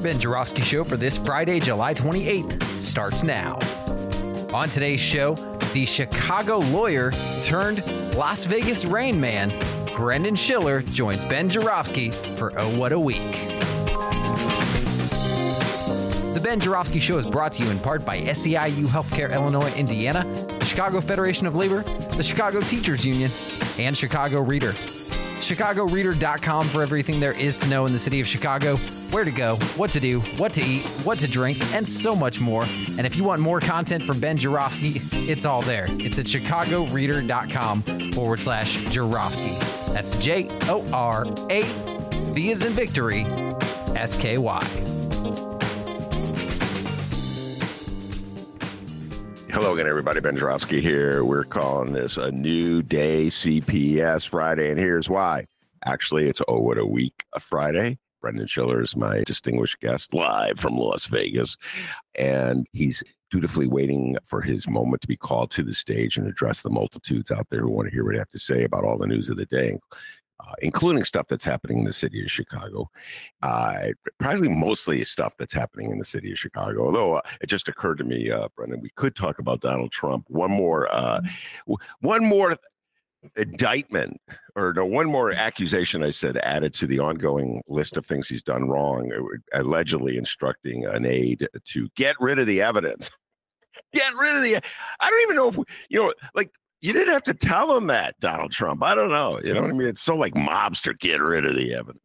Ben Joravsky Show for this Friday, July 28th starts now. On today's show, the Chicago lawyer turned Las Vegas Rain Man, Brendan Shiller, joins Ben Joravsky for Oh What a Week. The Ben Joravsky Show is brought to you in part by SEIU Healthcare Illinois, Indiana, the Chicago Federation of Labor, the Chicago Teachers Union, and Chicago Reader. ChicagoReader.com for everything there is to know in the city of Chicago, where to go, what to do, what to eat, what to drink, and so much more. And if you want more content from Ben Joravsky, it's all there. It's at ChicagoReader.com forward slash Joravsky. That's J O R A V in victory, S K Y. Hello again, everybody. Ben Joravsky here. We're calling this a new day CPS Friday, and here's why. Actually, it's oh, what a week, a Friday. Brendan Shiller is my distinguished guest live from Las Vegas, and he's dutifully waiting for his moment to be called to the stage and address the multitudes out there who want to hear what I have to say about all the news of the day, uh, including stuff that's happening in the city of Chicago. Uh, probably mostly stuff that's happening in the city of Chicago. Although uh, it just occurred to me, uh, Brendan, we could talk about Donald Trump. One more, uh, w- one more indictment, or no, one more accusation. I said added to the ongoing list of things he's done wrong, allegedly instructing an aide to get rid of the evidence. Get rid of the. I don't even know if we, you know, like you didn't have to tell him that, Donald Trump. I don't know. You know what I mean? It's so like mobster, get rid of the evidence.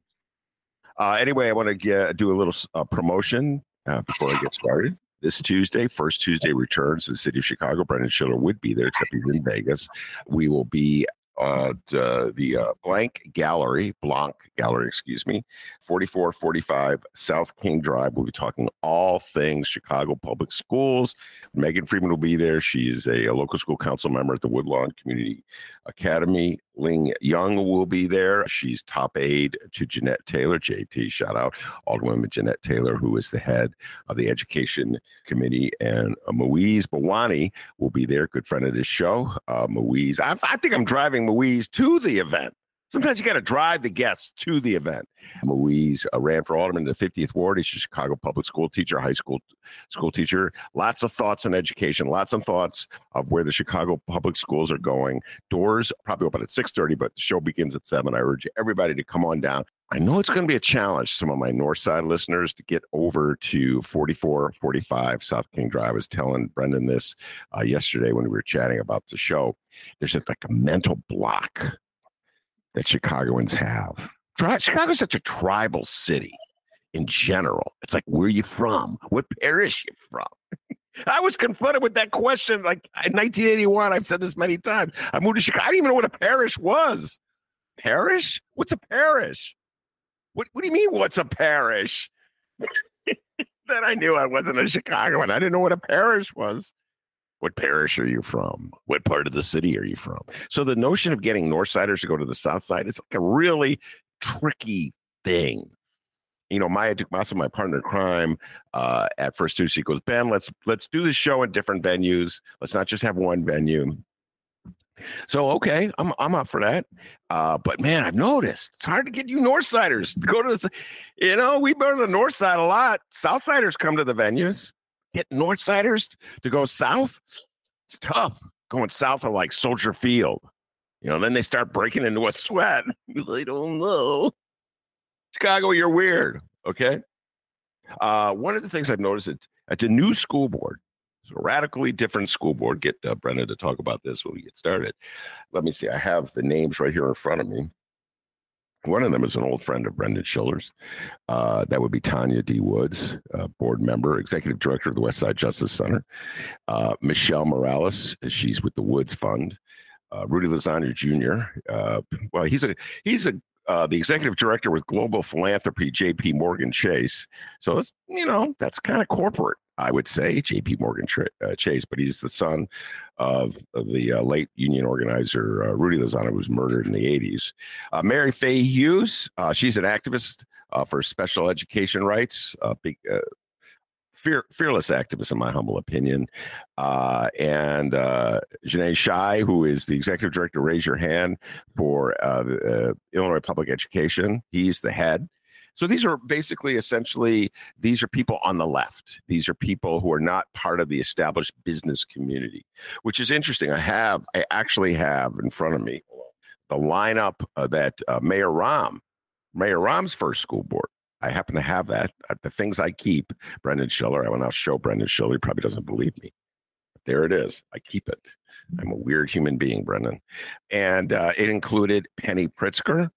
Uh, anyway, I want to get, do a little uh, promotion uh, before I get started. This Tuesday, first Tuesday returns the city of Chicago. Brendan Shiller would be there, except he's in Vegas. We will be uh, uh, the uh, Blank Gallery, Blanc Gallery, excuse me, 4445 South King Drive. We'll be talking all things Chicago Public Schools. Megan Freeman will be there. She is a, a local school council member at the Woodlawn Community Academy. Ling Young will be there. She's top aide to Jeanette Taylor, JT, shout out, Alderwoman Jeanette Taylor, who is the head of the Education Committee. And uh, Mueze Bawany will be there, good friend of this show. Uh, Mueze, I, I think I'm driving Moise to the event. Sometimes you got to drive the guests to the event. Mueze uh, ran for alderman in the 50th ward. He's a Chicago public school teacher, high school school teacher. Lots of thoughts on education. Lots of thoughts of where the Chicago public schools are going. Doors probably open at 6:30, but the show begins at seven. I urge everybody to come on down. I know it's going to be a challenge, some of my North Side listeners, to get over to 4445 South King Drive. I was telling Brendan this uh, yesterday when we were chatting about the show. There's like a mental block that Chicagoans have. Chicago's such a tribal city in general. It's like, where are you from? What parish you from? I was confronted with that question like in 1981. I've said this many times. I moved to Chicago. I didn't even know what a parish was. Parish? What's a parish? What, what do you mean, what's a parish? then I knew I wasn't a Chicagoan. I didn't know what a parish was. What parish are you from? What part of the city are you from? So the notion of getting Northsiders to go to the South Side is like a really tricky thing. You know, Maya Dukmasova, my partner in crime, uh, at First Tuesday goes, Ben, let's let's do the show in different venues. Let's not just have one venue. So okay, I'm I'm up for that. Uh, but man, I've noticed it's hard to get you Northsiders to go to the. You know, we've been on the North Side a lot. Southsiders come to the venues. Get Northsiders to go south. It's tough going south of like Soldier Field. You know, then they start breaking into a sweat. they don't know. Chicago, you're weird. Okay. Uh, one of the things I've noticed at, at the new school board, it's a radically different school board. Get uh, Brenna to talk about this when we get started. Let me see. I have the names right here in front of me. One of them is an old friend of Brendan Shiller's. Uh, that would be Tanya D. Woods, uh, board member, executive director of the West Side Justice Center. Uh, Michelle Morales, she's with the Woods Fund. Uh, Rudy Lozano Jr. Uh, well, he's a he's a uh, the executive director with Global Philanthropy, J.P. Morgan Chase. So that's you know that's kind of corporate, I would say, J.P. Morgan Chase. But he's the son of, the uh, late union organizer uh, Rudy Lozano, who was murdered in the 80s. Uh, Mary Fay Hughes, uh, she's an activist uh, for special education rights, big, fear, fearless activist, in my humble opinion. and Jianan Shi, who is the executive director, raise your hand for Illinois Public Education. He's the head. So these are basically essentially these are people on the left. These are people who are not part of the established business community, which is interesting. I have I actually have in front of me the lineup uh, that uh, Mayor Rahm, Mayor Rahm's first school board. I happen to have that. Uh, the things I keep, Brendan Shiller. I will now show Brendan Shiller. He probably doesn't believe me. But there it is. I keep it. I'm a weird human being, Brendan. And uh, it included Penny Pritzker,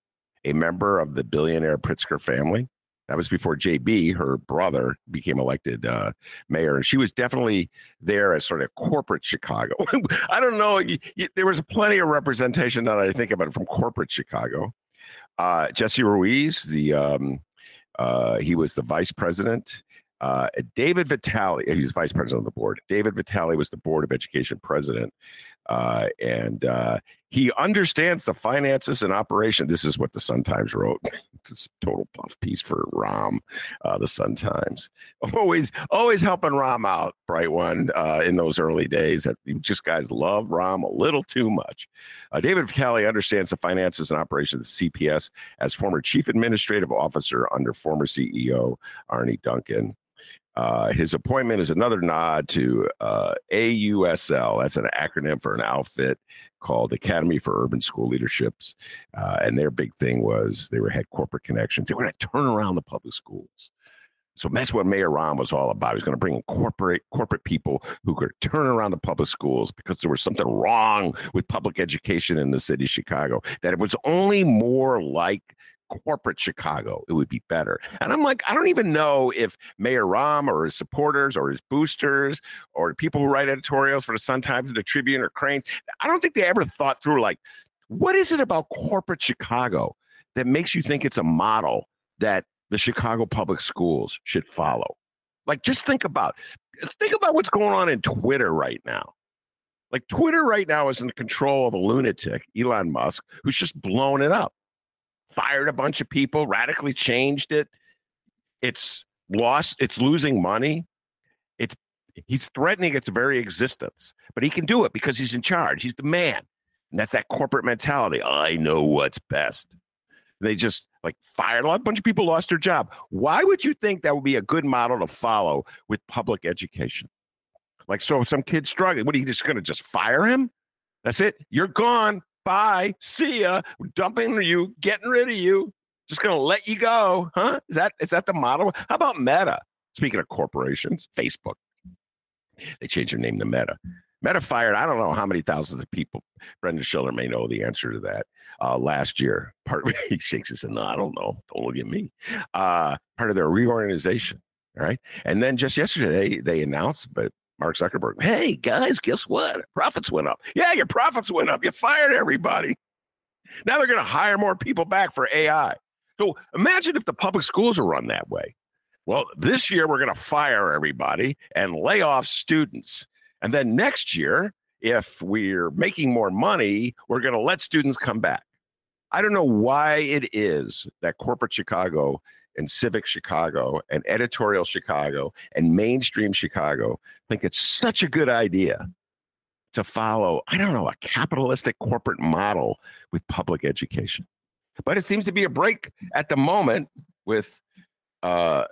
a member of the billionaire Pritzker family. That was before JB, her brother, became elected uh, mayor. And she was definitely there as sort of corporate Chicago. I don't know. You, you, there was plenty of representation that I think about it from corporate Chicago. Uh, Jesse Ruiz, the um, uh, he was the vice president. Uh, David Vitale, he was vice president of the board. David Vitale was the board of education president. Uh, and uh, he understands the finances and operation. This is what the Sun Times wrote. it's a total puff piece for Rahm, uh, the Sun Times. Always, always helping Rahm out, bright one, uh, in those early days. That just guys love Rahm a little too much. Uh, David Vitale understands the finances and operations of the CPS as former chief administrative officer under former CEO Arne Duncan. Uh, his appointment is another nod to uh, AUSL. That's an acronym for an outfit called Academy for Urban School Leaderships. Uh, and their big thing was they were had corporate connections. They were going to turn around the public schools. So that's what Mayor Rahm was all about. He was going to bring in corporate corporate people who could turn around the public schools because there was something wrong with public education in the city of Chicago. That it was only more like corporate Chicago, it would be better. And I'm like, I don't even know if Mayor Rahm or his supporters or his boosters or people who write editorials for the Sun Times and the Tribune or Crain's, I don't think they ever thought through like, what is it about corporate Chicago that makes you think it's a model that the Chicago public schools should follow? Like, just think about think about what's going on in Twitter right now. Like Twitter right now is in the control of a lunatic, Elon Musk, who's just blown it up fired a bunch of people, radically changed it. It's lost, it's losing money. It's he's threatening its very existence, but he can do it because he's in charge. He's the man. And that's that corporate mentality. I know what's best. They just like fired a lot, bunch of people lost their job. Why would you think that would be a good model to follow with public education? Like, so some kid struggling, what are you just going to just fire him? That's it. You're gone. Bye. See ya. dumping you, getting rid of you. Just gonna let you go. Huh? Is that is that the model? How about Meta? Speaking of corporations, Facebook. They changed their name to Meta. Meta fired, I don't know how many thousands of people. Brendan Shiller may know the answer to that. Uh, last year, part of, he shakes his head, no, I don't know. Don't look at me. Uh, part of their reorganization. All right. And then just yesterday, they, they announced, but Mark Zuckerberg, hey guys, guess what? Profits went up. Yeah, your profits went up. You fired everybody. Now they're going to hire more people back for AI. So imagine if the public schools are run that way. Well, this year we're going to fire everybody and lay off students. And then next year, if we're making more money, we're going to let students come back. I don't know why it is that corporate Chicago and Civic Chicago and Editorial Chicago and Mainstream Chicago think it's such a good idea to follow, I don't know, a capitalistic corporate model with public education. But it seems to be a break at the moment with uh,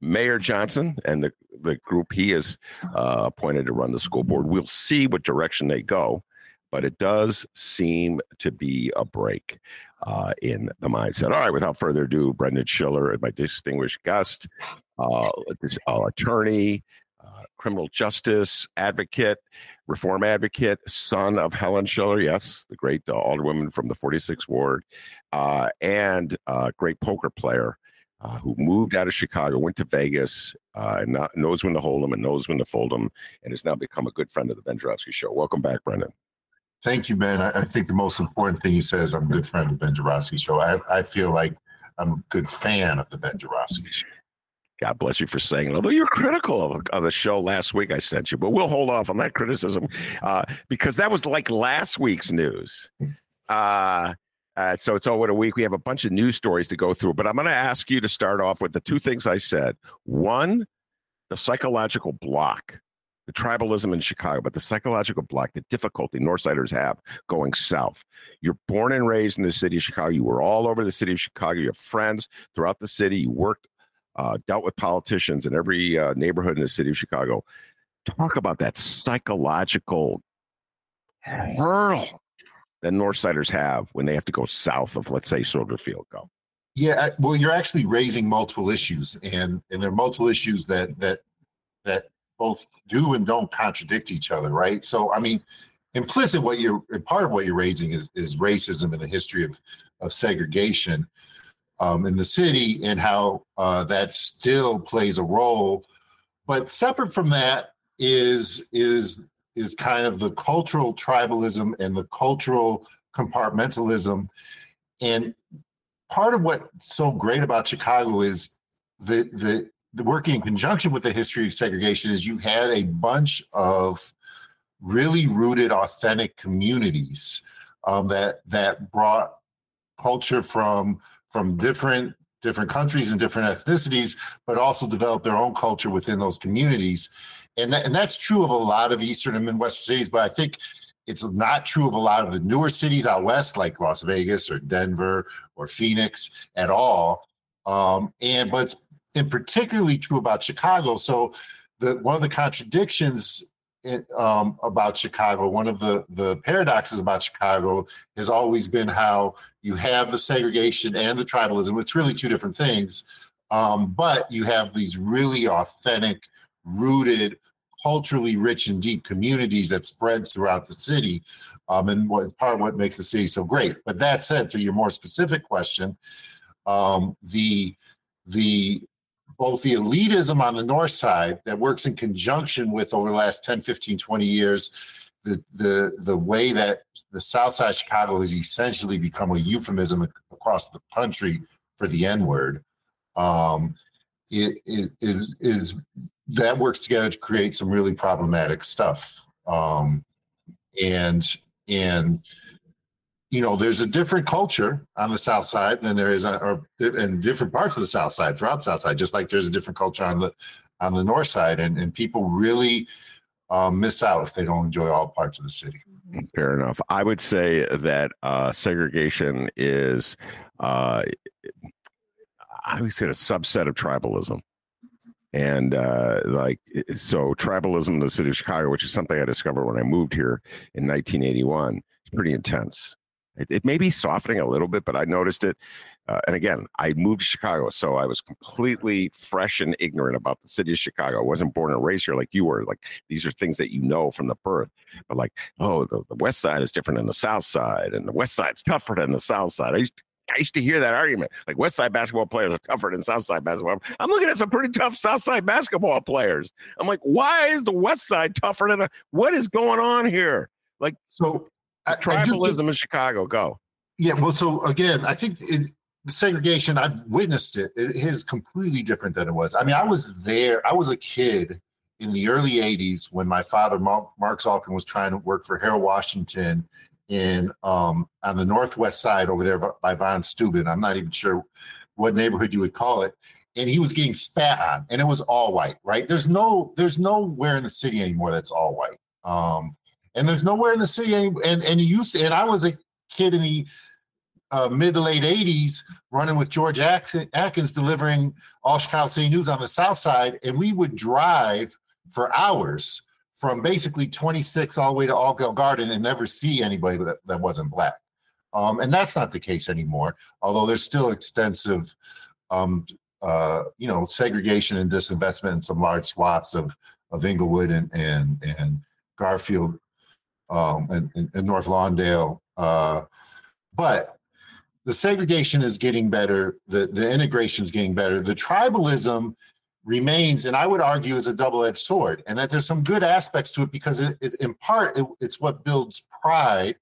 Mayor Johnson and the, the group he has uh, appointed to run the school board. We'll see what direction they go, but it does seem to be a break uh, in the mindset. All right, without further ado, Brendan Shiller, my distinguished guest, uh, this, uh, attorney, uh, criminal justice advocate, reform advocate, son of Helen Shiller, yes, the great uh, alderwoman from the 46th Ward, uh, and uh, great poker player who moved out of Chicago, went to Vegas, and not, knows when to hold them and knows when to fold them, and has now become a good friend of the Ben Show. Welcome back, Brendan. Thank you, Ben. I, I, think the most important thing you said is I'm a good friend of Ben Joravsky Show. I, I feel like I'm a good fan of the Ben Joravsky Show. God bless you for saying it. Although you're critical of, the show last week, I sent you, but we'll hold off on that criticism uh, because that was like last week's news. Uh, uh, so it's what a week. We have a bunch of news stories to go through, but I'm going to ask you to start off with the two things I said. One, the psychological block, the tribalism in Chicago, but the psychological block, the difficulty Northsiders have going south. You're born and raised in the city of Chicago. You were all over the city of Chicago. You have friends throughout the city. You worked, uh, dealt with politicians in every uh, neighborhood in the city of Chicago. Talk about that psychological hurl that Northsiders have when they have to go south of, let's say, Soldier Field. Go. Yeah, well, you're actually raising multiple issues, and and there are multiple issues that that that both do and don't contradict each other, right? So, I mean, implicit what you're part of what you're raising is is racism and the history of of segregation um, in the city and how uh, that still plays a role. But separate from that is is is kind of the cultural tribalism and the cultural compartmentalism. And part of what's so great about Chicago is the the, the working in conjunction with the history of segregation is you had a bunch of really rooted, authentic communities um, that that brought culture from from different different countries and different ethnicities, but also developed their own culture within those communities and that, and that's true of a lot of eastern and midwestern cities. But I think it's not true of a lot of the newer cities out west, like Las Vegas or Denver or Phoenix at all. Um, and but in particularly true about Chicago. So the one of the contradictions in, um, about Chicago, one of the the paradoxes about Chicago has always been how you have the segregation and the tribalism. It's really two different things, um, but you have these really authentic, rooted culturally rich and deep communities that spreads throughout the city um, and what part of what makes the city so great but that said to your more specific question um, the the both the elitism on the north side that works in conjunction with over the last 10 15 20 years the the the way that the south side of chicago has essentially become a euphemism across the country for the n word um, it, it is is that works together to create some really problematic stuff. Um, and and you know, there's a different culture on the South Side than there is or in different parts of the South Side throughout South Side, just like there's a different culture on the on the North Side, and and people really um, miss out if they don't enjoy all parts of the city. Fair enough. I would say that uh, segregation is, uh, I would say, a subset of tribalism and uh, like so tribalism in the city of chicago which is something i discovered when i moved here in 1981 it's pretty intense it, it may be softening a little bit but i noticed it uh, and again i moved to chicago so i was completely fresh and ignorant about the city of chicago i wasn't born and raised here like you were like these are things that you know from the birth but like oh the, the west side is different than the south side and the west side's tougher than the south side i used to I used to hear that argument. Like West Side basketball players are tougher than South Side basketball. I'm looking at some pretty tough South Side basketball players. I'm like, why is the West Side tougher than a, what is going on here? Like, so I, tribalism I in Chicago. Go. Yeah. Well, so again, I think it, segregation, I've witnessed it. It is completely different than it was. I mean, I was there. I was a kid in the early 80s when my father, Mark, Mark Zalkin, was trying to work for Harold Washington in um, on the northwest side over there by Von Steuben. I'm not even sure what neighborhood you would call it. And he was getting spat on, and it was all white, right? There's no, there's nowhere in the city anymore that's all white. Um, and there's nowhere in the city, any, and and you used to, and I was a kid in the uh, mid to late 80s running with George Atkins delivering all Chicago City News on the South Side. And we would drive for hours from basically 26 all the way to Altgeld Garden and never see anybody that, that wasn't black. Um, and that's not the case anymore, although there's still extensive, um, uh, you know, segregation and disinvestment in some large swaths of, of Englewood and and and Garfield um, and, and North Lawndale. Uh, but the segregation is getting better. The the integration is getting better. The tribalism remains, and I would argue, is a double edged sword, and that there's some good aspects to it because it, it in part it, it's what builds pride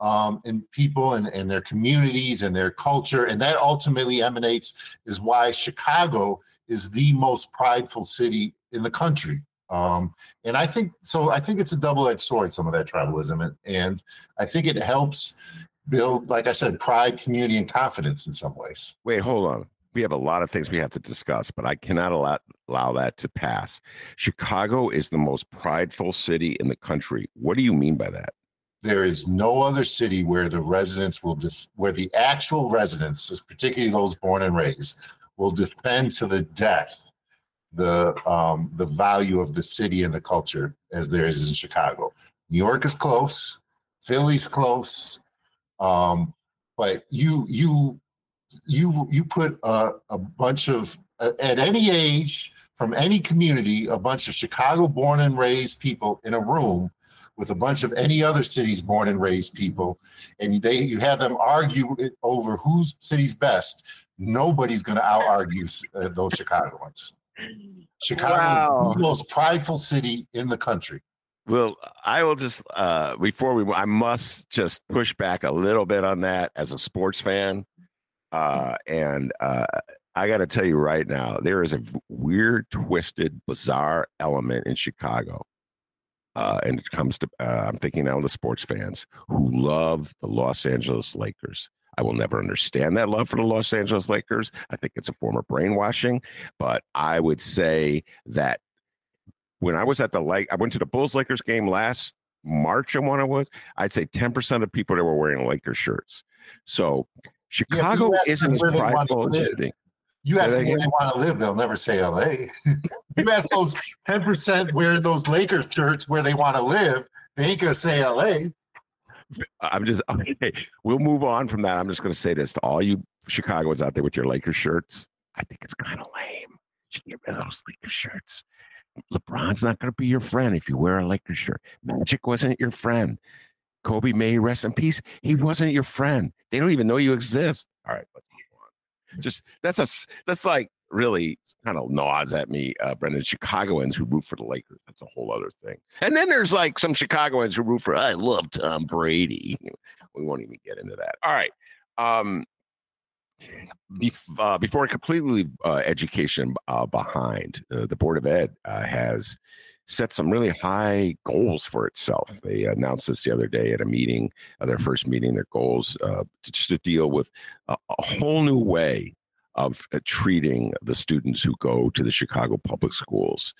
um, in people and, and their communities and their culture, and that ultimately emanates is why Chicago is the most prideful city in the country. Um, and I think so. I think it's a double-edged sword. Some of that tribalism, and, and I think it helps build, like I said, pride, community, and confidence in some ways. Wait, hold on. We have a lot of things we have to discuss, but I cannot allow, allow that to pass. Chicago is the most prideful city in the country. What do you mean by that? There is no other city where the residents will, def- where the actual residents, particularly those born and raised, will defend to the death the um, the value of the city and the culture as there is in Chicago. New York is close, Philly's close, um, but you you you you put a, a bunch of at any age from any community, a bunch of Chicago born and raised people in a room with a bunch of any other cities born and raised people, and they you have them argue over whose city's best. Nobody's going to out argue uh, those Chicagoans. Chicago wow. is the most prideful city in the country. Well, I will just uh before we I must just push back a little bit on that as a sports fan. Uh and uh I got to tell you right now, there is a weird, twisted, bizarre element in Chicago. Uh, and it comes to, uh, I'm thinking now the sports fans who love the Los Angeles Lakers. I will never understand that love for the Los Angeles Lakers. I think it's a form of brainwashing, but I would say that when I was at the lake, I went to the Bulls Lakers game last March, I want it was, I'd say 10% of people that were wearing Lakers shirts. So Chicago yeah, isn't as prideful as you think. You ask them where they want to live, they'll never say LA. you ask those 10% wearing those Lakers shirts where they want to live, they ain't gonna say LA. I'm just okay. We'll move on from that. I'm just going to say this to all you Chicagoans out there with your Lakers shirts. I think it's kind of lame. You should get rid of those Lakers shirts. LeBron's not going to be your friend if you wear a Lakers shirt. Magic wasn't your friend. Kobe may rest in peace. He wasn't your friend. They don't even know you exist. All right, let's move on. Just that's a that's like really kind of nods at me, uh, Brendan. Chicagoans who root for the Lakers. That's a whole other thing. And then there's like some Chicagoans who root for, I love Tom Brady. We won't even get into that. All right. Um, bef- uh, before I completely leave uh, education uh, behind, uh, the Board of Ed uh, has set some really high goals for itself. They announced this the other day at a meeting, uh, their first meeting, their goals uh, just to deal with a, a, whole new way of uh, treating the students who go to the Chicago public schools.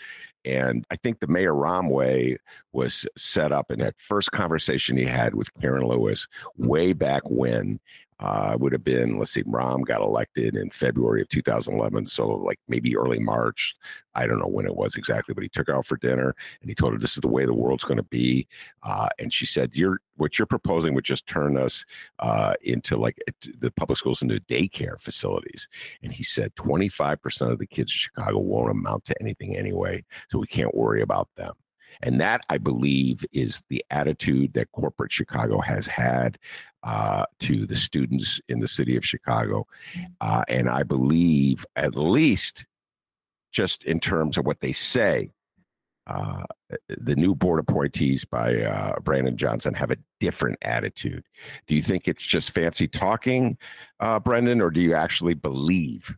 And I think the Mayor Rahm way was set up in that first conversation he had with Karen Lewis way back when uh, would have been, let's see, Rahm got elected in February of 2011. So, like maybe early March. I don't know when it was exactly, but he took her out for dinner and he told her this is the way the world's going to be. Uh, and she said, You're what you're proposing would just turn us uh, into like the public schools into daycare facilities. And he said 25% of the kids in Chicago won't amount to anything anyway. So, we can't worry about them. And that, I believe, is the attitude that corporate Chicago has had uh, to the students in the city of Chicago. Uh, and I believe, at least just in terms of what they say, uh, the new board appointees by uh, Brandon Johnson have a different attitude. Do you think it's just fancy talking, uh, Brendan, or do you actually believe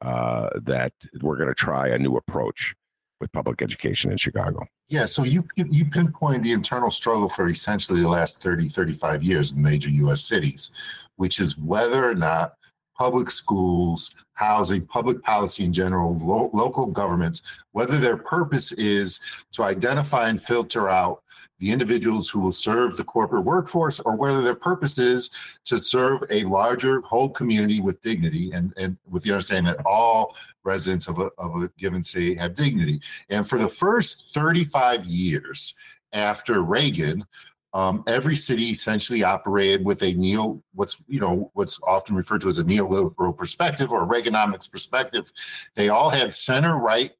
uh, that we're going to try a new approach with public education in Chicago? Yeah, so you you pinpoint the internal struggle for essentially the last 30, 35 years in major US cities, which is whether or not public schools, housing, public policy in general, lo- local governments, whether their purpose is to identify and filter out the individuals who will serve the corporate workforce or whether their purpose is to serve a larger whole community with dignity and, and with the understanding that all residents of a, of a given city have dignity. And for the first 35 years after Reagan, um, every city essentially operated with a neo what's you know what's often referred to as a neoliberal perspective or Reaganomics perspective. They all had center right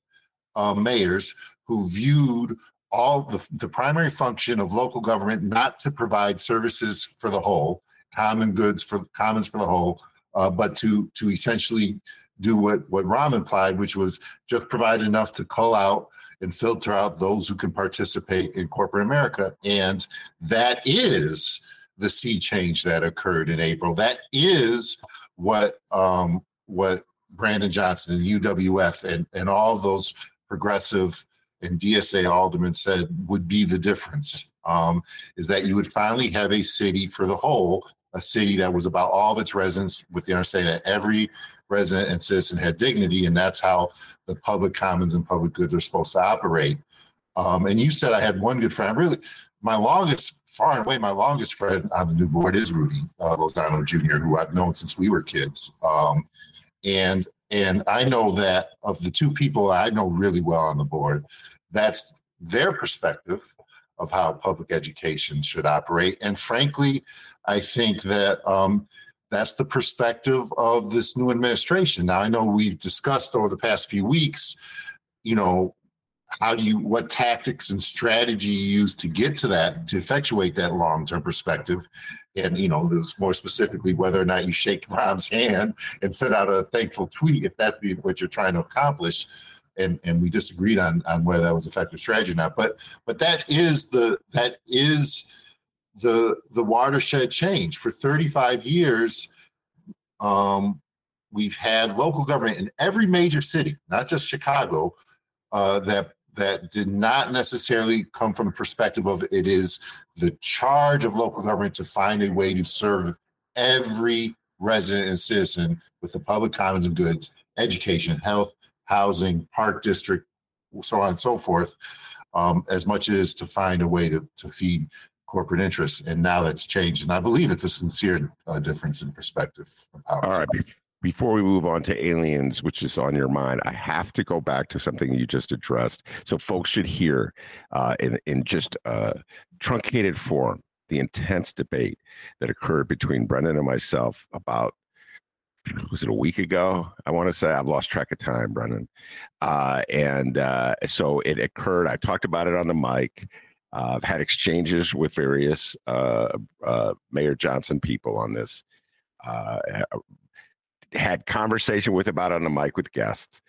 uh, mayors who viewed all the, the primary function of local government not to provide services for the whole, common goods for commons for the whole, uh, but to to essentially do what what Rahm implied, which was just provide enough to cull out and filter out those who can participate in corporate America. And that is the sea change that occurred in April. That is what um, what Brandon Johnson and UWF and, and all those progressive and DSA Alderman said would be the difference um, is that you would finally have a city for the whole, a city that was about all of its residents with the understanding that every resident and citizen had dignity, and that's how the public commons and public goods are supposed to operate. Um, and you said I had one good friend. Really, my longest, far and away, my longest friend on the new board is Rudy uh, Lozano Jr., who I've known since we were kids. Um, and and I know that of the two people I know really well on the board, that's their perspective of how public education should operate. And frankly, I think that um, that's the perspective of this new administration. Now, I know we've discussed over the past few weeks, you know, how do you, what tactics and strategy you use to get to that, to effectuate that long term perspective. And, you know, there's more specifically whether or not you shake Rahm's hand and send out a thankful tweet if that's the, what you're trying to accomplish. And, and we disagreed on, on whether that was effective strategy or not. But but that is the that is the the watershed change. For 35 years, um, we've had local government in every major city, not just Chicago, uh, that that did not necessarily come from the perspective of it is the charge of local government to find a way to serve every resident and citizen with the public commons and goods, education, health, housing, park district, so on and so forth, um, as much as to find a way to, to feed corporate interests. And now that's changed. And I believe it's a sincere uh, difference in perspective. All right. Before we move on to aliens, which is on your mind, I have to go back to something you just addressed. So folks should hear uh, in, in just uh, truncated form the intense debate that occurred between Brendan and myself about was it a week ago? I want to say I've lost track of time, Brendan. Uh, and uh, so it occurred. I talked about it on the mic. Uh, I've had exchanges with various uh, uh, Mayor Johnson people on this. Uh, had conversation with about on the mic with guests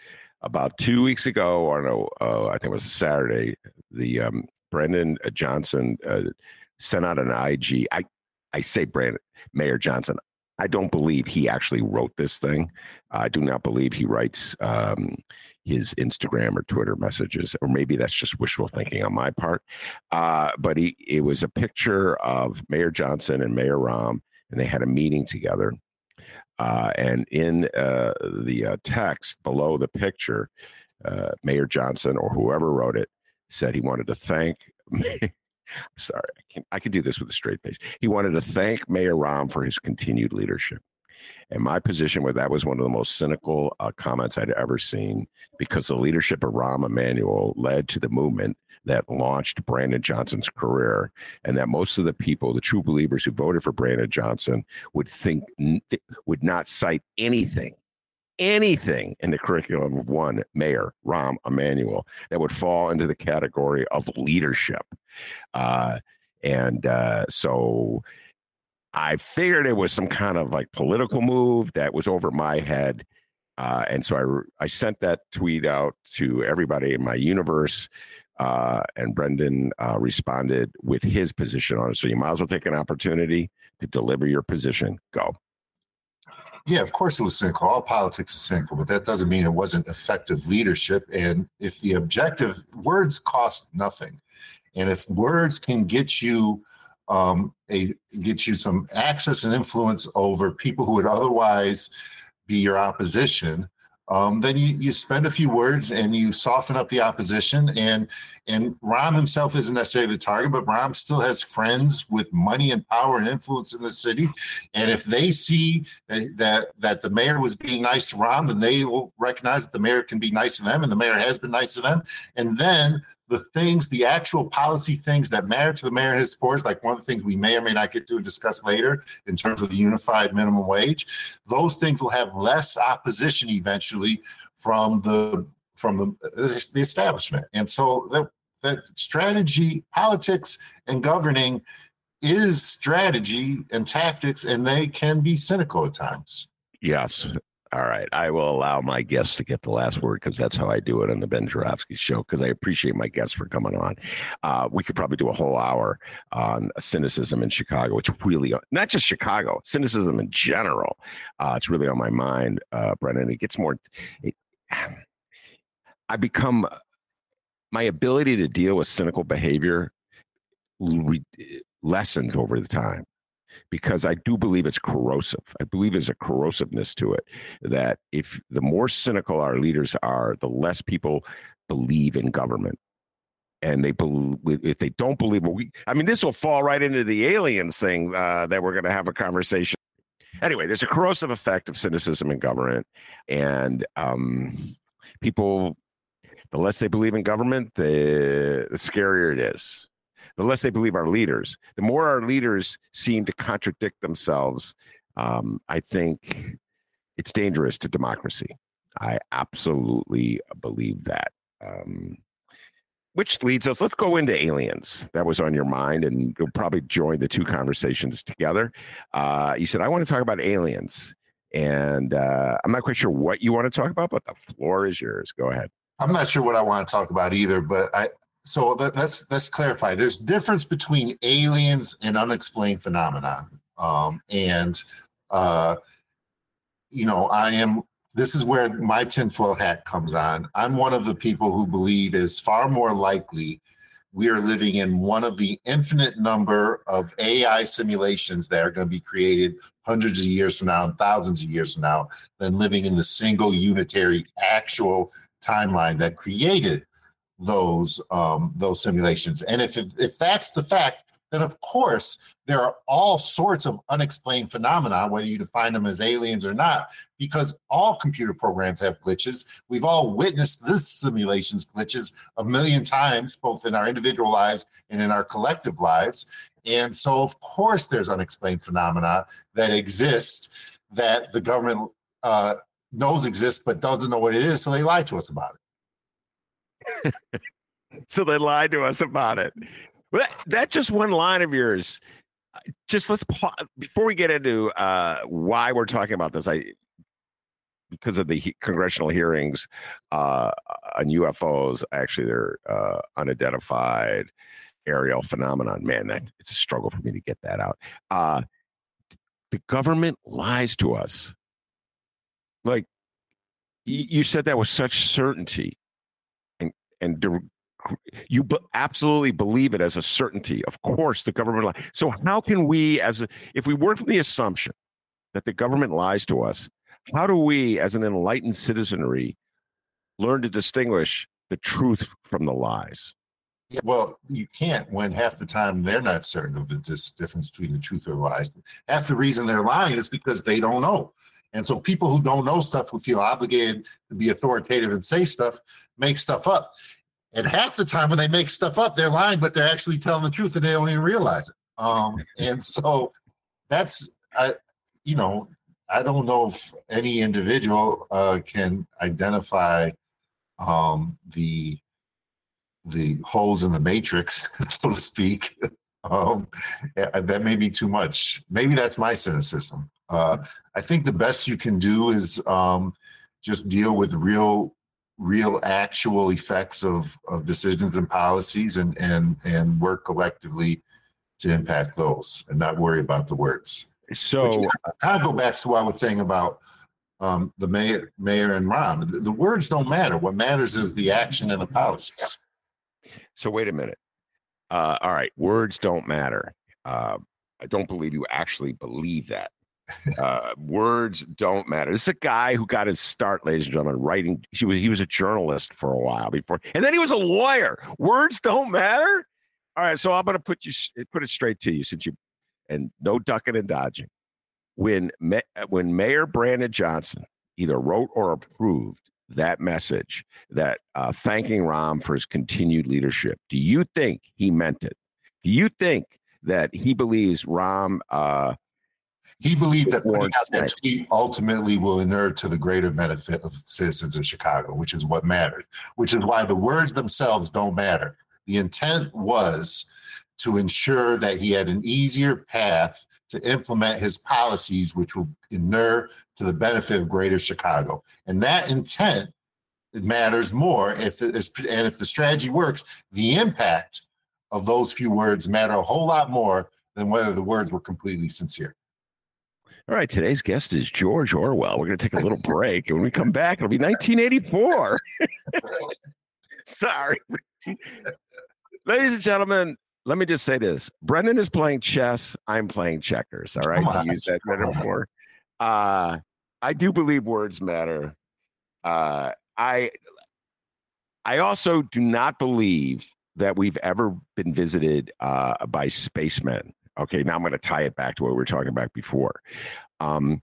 about two weeks ago, or no, uh, I think it was Saturday. The um, Brendan Johnson sent out an IG. I I say Brandon Mayor Johnson. I don't believe he actually wrote this thing. I do not believe he writes um, his Instagram or Twitter messages, or maybe that's just wishful thinking on my part. Uh, but he, it was a picture of Mayor Johnson and Mayor Rahm, and they had a meeting together. Uh, and in uh, the uh, text below the picture, uh, Mayor Johnson or whoever wrote it said he wanted to thank. sorry, I, can, I can do this with a straight face. He wanted to thank Mayor Rahm for his continued leadership. And my position where that was one of the most cynical uh, comments I'd ever seen because the leadership of Rahm Emanuel led to the movement that launched Brandon Johnson's career, and that most of the people, the true believers who voted for Brandon Johnson, would think would not cite anything, anything in the curriculum of one Mayor Rahm Emanuel that would fall into the category of leadership. Uh, and uh, so I figured it was some kind of like political move that was over my head. Uh, and so I, I sent that tweet out to everybody in my universe. Uh, and Brendan uh, responded with his position on it. So you might as well take an opportunity to deliver your position. Go. Yeah, of course it was cynical. All politics is cynical, but that doesn't mean it wasn't effective leadership. And if the objective words cost nothing, and if words can get you um, a get you some access and influence over people who would otherwise be your opposition, um, then you, you spend a few words and you soften up the opposition. And and Rahm himself isn't necessarily the target, but Rahm still has friends with money and power and influence in the city. And if they see that that, that the mayor was being nice to Rahm, then they will recognize that the mayor can be nice to them, and the mayor has been nice to them. And then the things, the actual policy things that matter to the mayor and his supporters, like one of the things we may or may not get to discuss later in terms of the unified minimum wage, those things will have less opposition eventually from the from the the establishment. And so that that strategy, politics, and governing is strategy and tactics, and they can be cynical at times. Yes. All right. I will allow my guests to get the last word because that's how I do it on the Ben Joravsky show because I appreciate my guests for coming on. Uh, we could probably do a whole hour on cynicism in Chicago. It's really not just Chicago, cynicism in general. Uh, it's really on my mind, uh, Brennan. It gets more. It, I become my ability to deal with cynical behavior re- lessens over the time because I do believe it's corrosive. I believe there's a corrosiveness to it that if the more cynical our leaders are, the less people believe in government. And they believe if they don't believe, well, we, I mean, this will fall right into the aliens thing uh, that we're going to have a conversation. Anyway, there's a corrosive effect of cynicism in government, and um, people, the less they believe in government, the, the scarier it is the less they believe our leaders. The more our leaders seem to contradict themselves, um, I think it's dangerous to democracy. I absolutely believe that. Um, which leads us, let's go into aliens. That was on your mind, and you'll probably join the two conversations together. Uh, you said, I want to talk about aliens. And uh, I'm not quite sure what you want to talk about, but the floor is yours. Go ahead. I'm not sure what I want to talk about either, but I, so that, let's let's clarify. There's difference between aliens and unexplained phenomena, um, and uh, you know, I am. This is where my tinfoil hat comes on. I'm one of the people who believe is far more likely we are living in one of the infinite number of AI simulations that are going to be created hundreds of years from now and thousands of years from now than living in the single unitary actual timeline that created those um, those simulations. And if, if that's the fact, then of course there are all sorts of unexplained phenomena, whether you define them as aliens or not, because all computer programs have glitches. We've all witnessed this simulations glitches a million times, both in our individual lives and in our collective lives. And so, of course, there's unexplained phenomena that exist that the government uh, knows exist but doesn't know what it is, so they lie to us about it. so they lied to us about it. But that's just one line of yours. Just let's pause before we get into uh, why we're talking about this. I because of the he- congressional hearings uh, on UFOs. Actually, they're uh, unidentified aerial phenomenon. Man, that it's a struggle for me to get that out. Uh, the government lies to us. Like you said that with such certainty and you absolutely believe it as a certainty. Of course, the government lies. So how can we, as a, if we work from the assumption that the government lies to us, how do we, as an enlightened citizenry, learn to distinguish the truth from the lies? Well, you can't when half the time they're not certain of the difference between the truth or the lies. Half the reason they're lying is because they don't know. And so people who don't know stuff who feel obligated to be authoritative and say stuff make stuff up. And half the time when they make stuff up, they're lying, but they're actually telling the truth and they don't even realize it. Um, and so that's, I, you know, I don't know if any individual uh, can identify um, the the holes in the matrix, so to speak. um, that may be too much. Maybe that's my cynicism. Uh, I think the best you can do is um, just deal with real real actual effects of, of decisions and policies and, and, and work collectively to impact those and not worry about the words. So I go back to what I was saying about um, the mayor, mayor and Rahm. The, the, words don't matter. What matters is the action and the policies. So wait a minute. Uh, all right, words don't matter. Uh, I don't believe you actually believe that uh, words don't matter. This is a guy who got his start, ladies and gentlemen, writing. He was he was a journalist for a while before, and then he was a lawyer. Words don't matter. All right, so I'm going to put you put it straight to you, since you and no ducking and dodging. When when Mayor Brandon Johnson either wrote or approved that message that uh, thanking Rahm for his continued leadership, do you think he meant it? Do you think that he believes Rahm uh, He believed that putting out that tweet ultimately will inure to the greater benefit of citizens of Chicago, which is what matters, which is why the words themselves don't matter. The intent was to ensure that he had an easier path to implement his policies, which will inure to the benefit of greater Chicago. And that intent it matters more if it is, and if the strategy works, the impact of those few words matter a whole lot more than whether the words were completely sincere. All right, today's guest is George Orwell. We're going to take a little break, and when we come back, it'll be 1984. Sorry, ladies and gentlemen. Let me just say this: Brendan is playing chess. I'm playing checkers. All right, to use that metaphor. Uh, I do believe words matter. Uh, I I also do not believe that we've ever been visited uh, by spacemen. Okay, now I'm going to tie it back to what we were talking about before. Um,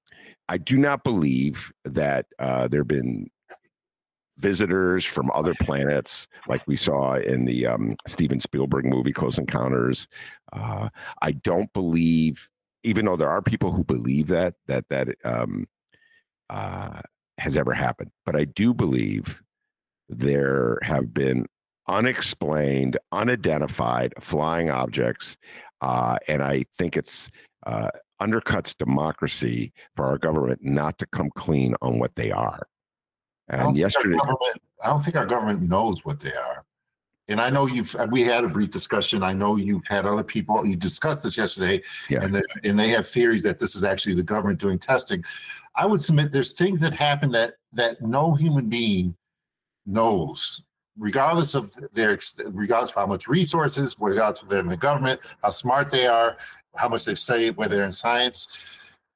I do not believe that uh, there have been visitors from other planets like we saw in the um, Steven Spielberg movie Close Encounters. Uh, I don't believe, even though there are people who believe that that that um, uh, has ever happened. But I do believe there have been unexplained, unidentified flying objects. Uh, and I think it's uh, undercuts democracy for our government not to come clean on what they are. And yesterday, I don't think our government knows what they are. And I know you've we had a brief discussion. I know you've had other people you discussed this yesterday, yeah. and, the, and they have theories that this is actually the government doing testing. I would submit there's things that happen that that no human being knows, regardless of their regardless of how much resources, of them in the government, how smart they are, how much they've studied, whether they're in science.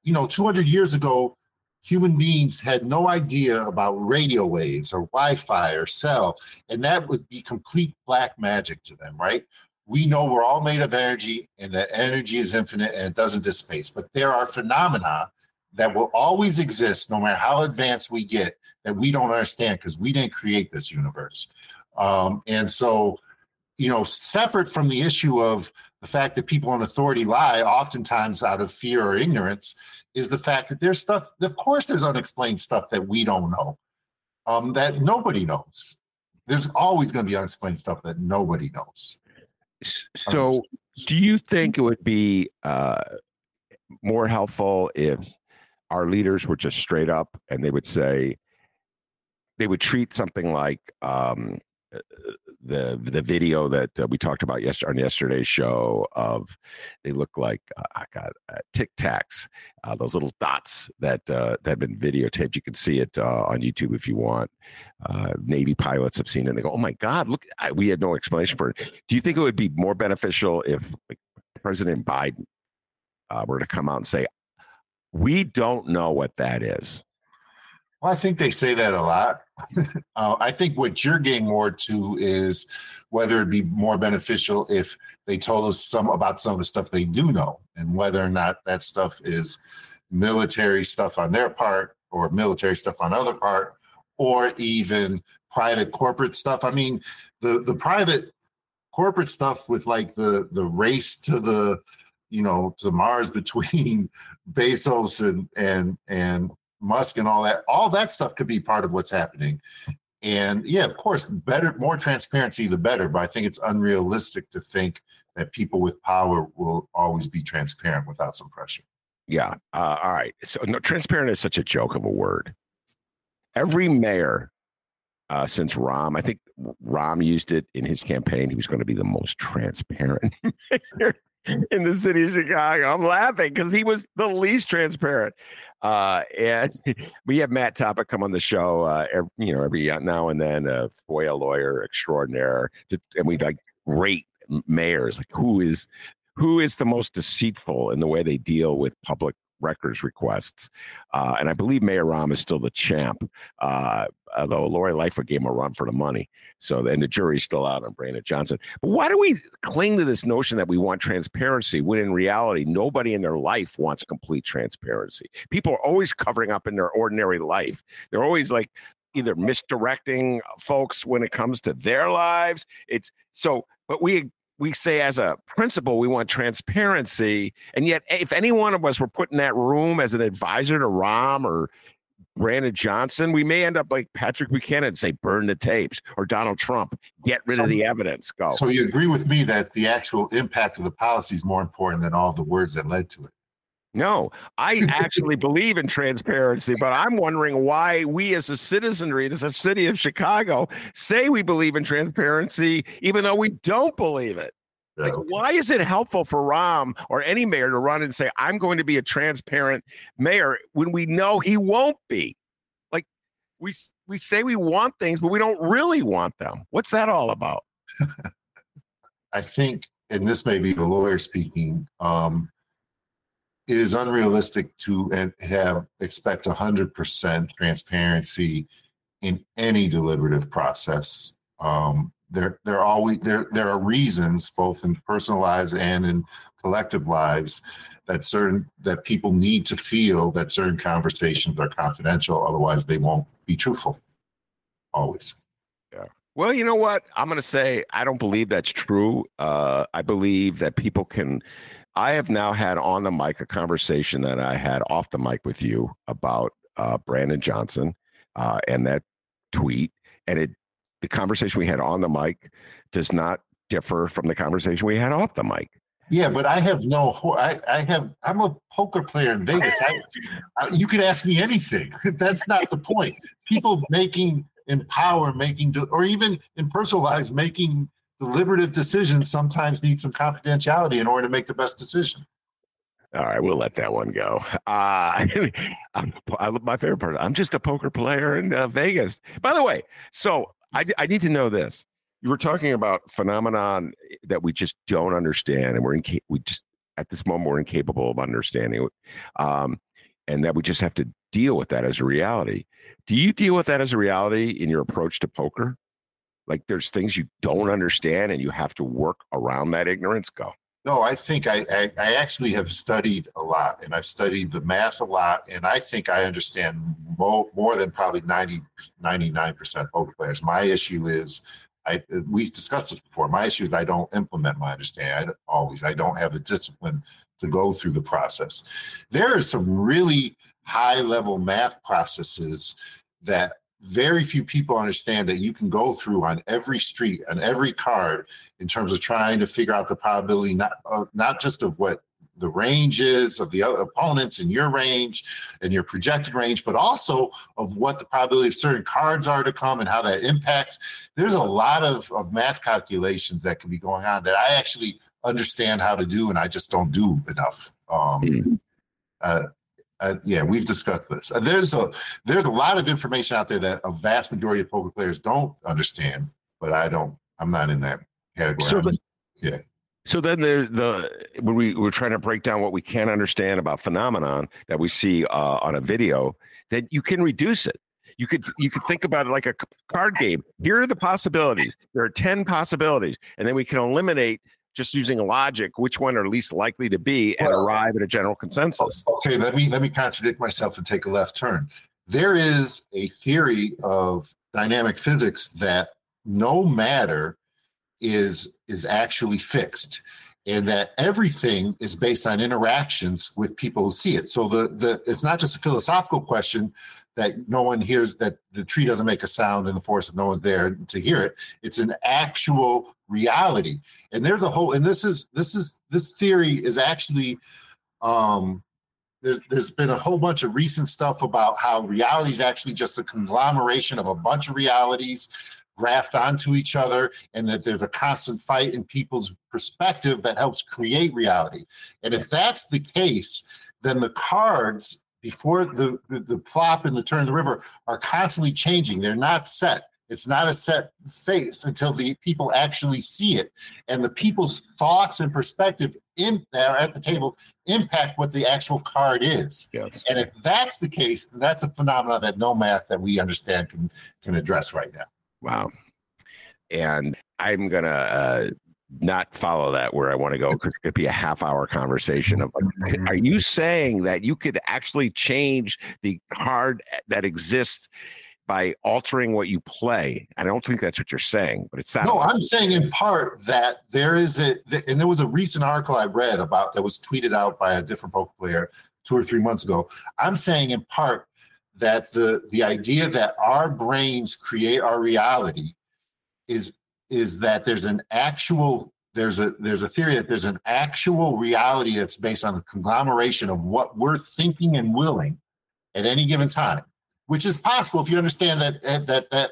You know, 200 years ago, human beings had no idea about radio waves or Wi-Fi or cell, and that would be complete black magic to them, right? We know we're all made of energy, and that energy is infinite and it doesn't dissipate. But there are phenomena that will always exist no matter how advanced we get that we don't understand because we didn't create this universe. Um, and so, you know, separate from the issue of the fact that people in authority lie, oftentimes out of fear or ignorance, is the fact that there's stuff, of course, there's unexplained stuff that we don't know, um, that nobody knows. There's always going to be unexplained stuff that nobody knows. So, do you think it would be uh, more helpful if our leaders were just straight up and they would say they would treat something like um, the the video that uh, we talked about yesterday on yesterday's show of they look like uh, I got uh, tic tacs, uh, those little dots that uh, that have been videotaped. You can see it uh, on YouTube if you want. Navy pilots have seen it. and They go, "Oh my God, look! I, we had no explanation for it." Do you think it would be more beneficial if like, President Biden were to come out and say, we don't know what that is. Well, I think they say that a lot. uh, I think what you're getting more to is whether it'd be more beneficial if they told us some about some of the stuff they do know, and whether or not that stuff is military stuff on their part or military stuff on other part, or even private corporate stuff. I mean, the the private corporate stuff with like the the race to the you know, to Mars between Bezos and and and Musk and all that. All that stuff could be part of what's happening. And yeah, of course, better, more transparency, the better. But I think it's unrealistic to think that people with power will always be transparent without some pressure. Yeah. Uh, all right. So no, transparent is such a joke of a word. Every mayor uh, since Rahm, I think Rahm used it in his campaign. He was going to be the most transparent mayor in the city of Chicago. I'm laughing because he was the least transparent. Uh, and we have Matt Topic come on the show, uh, every, you know, every now and then, a FOIA lawyer extraordinaire, to, and we like rate mayors, like who is who is the most deceitful in the way they deal with public records requests. Uh, and I believe Mayor Rahm is still the champ, uh, although Lori Lightfoot gave him a run for the money. So then the jury's still out on Brandon Johnson. But why do we cling to this notion that we want transparency when in reality, nobody in their life wants complete transparency? People are always covering up in their ordinary life. They're always like, either misdirecting folks when it comes to their lives it's so but we we say as a principle we want transparency, and yet if any one of us were put in that room as an advisor to Rahm or Brandon Johnson, we may end up like Patrick Buchanan and say, burn the tapes, or Donald Trump, get rid so, of the evidence. Go. So you agree with me that the actual impact of the policy is more important than all the words that led to it? No, I actually believe in transparency, but I'm wondering why we as a citizenry, as a city of Chicago, say we believe in transparency, even though we don't believe it. Like, why is it helpful for Rahm or any mayor to run and say, I'm going to be a transparent mayor when we know he won't be? Like, we we say we want things, but we don't really want them. What's that all about? I think, and this may be the lawyer speaking, um, it is unrealistic to have expect 100% transparency in any deliberative process. Um, there, there are always there there are reasons, both in personal lives and in collective lives, that certain that people need to feel that certain conversations are confidential. Otherwise, they won't be truthful. Always. Yeah. Well, you know what? I'm going to say I don't believe that's true. Uh, I believe that people can I have now had on the mic a conversation that I had off the mic with you about uh, Brandon Johnson uh, and that tweet, and it the conversation we had on the mic does not differ from the conversation we had off the mic. Yeah, but I have no. I, I have. I'm a poker player in Vegas. I, I, you can ask me anything. That's not the point. People making in power, making, or even in personal lives, making deliberative decisions sometimes need some confidentiality in order to make the best decision. All right, we'll let that one go. Uh, I'm, I, my favorite part. I'm just a poker player in uh, Vegas. By the way, so I, I need to know this. You were talking about phenomenon that we just don't understand, and we're in, we just at this moment we're incapable of understanding, um, and that we just have to deal with that as a reality. Do you deal with that as a reality in your approach to poker? Like there's things you don't understand and you have to work around that ignorance? Go. No, I think I, I, I, actually have studied a lot and I've studied the math a lot. And I think I understand more, more than probably 90, 99% poker players. My issue is, I we've discussed this before. My issue is I don't implement my understanding. I always, I don't have the discipline to go through the process. There are some really high level math processes that very few people understand that you can go through on every street on every card in terms of trying to figure out the probability not uh, not just of what the range is of the other opponents in your range and your projected range, but also of what the probability of certain cards are to come and how that impacts. There's a lot of, of math calculations that can be going on that I actually understand how to do, and I just don't do enough. Um, mm-hmm. uh, uh, yeah, we've discussed this. Uh, there's a there's a lot of information out there that a vast majority of poker players don't understand, but I don't. I'm not in that category. So the, yeah. So then the the when we we're trying to break down what we can't understand about phenomenon that we see uh, on a video, then you can reduce it. You could you could think about it like a card game. Here are the possibilities. There are ten possibilities, and then we can eliminate just using logic which one are least likely to be and well, arrive at a general consensus. Okay, let me let me contradict myself and take a left turn. There is a theory of dynamic physics that no matter is is actually fixed and that everything is based on interactions with people who see it. So the the it's not just a philosophical question that no one hears that the tree doesn't make a sound in the forest if no one's there to hear it. It's an actual reality. And there's a whole and this is this is this theory is actually um there's there's been a whole bunch of recent stuff about how reality is actually just a conglomeration of a bunch of realities grafted onto each other and that there's a constant fight in people's perspective that helps create reality. And if that's the case, then the cards before the, the, flop and the turn of the river are constantly changing. They're not set. It's not a set face until the people actually see it. And the people's thoughts and perspective in there at the table impact what the actual card is. Yes. And if that's the case, then that's a phenomenon that no math that we understand can can address right now. Wow. And I'm gonna uh, not follow that where I want to go because it could be a half hour conversation of like, are you saying that you could actually change the card that exists by altering what you play. I don't think that's what you're saying, but it's not. no. I'm saying in part that there is a, and there was a recent article I read about that was tweeted out by a different poker player two or three months ago. I'm saying in part that the the idea that our brains create our reality is is that there's an actual there's a there's a theory that there's an actual reality that's based on the conglomeration of what we're thinking and willing at any given time which is possible if you understand that eh, that that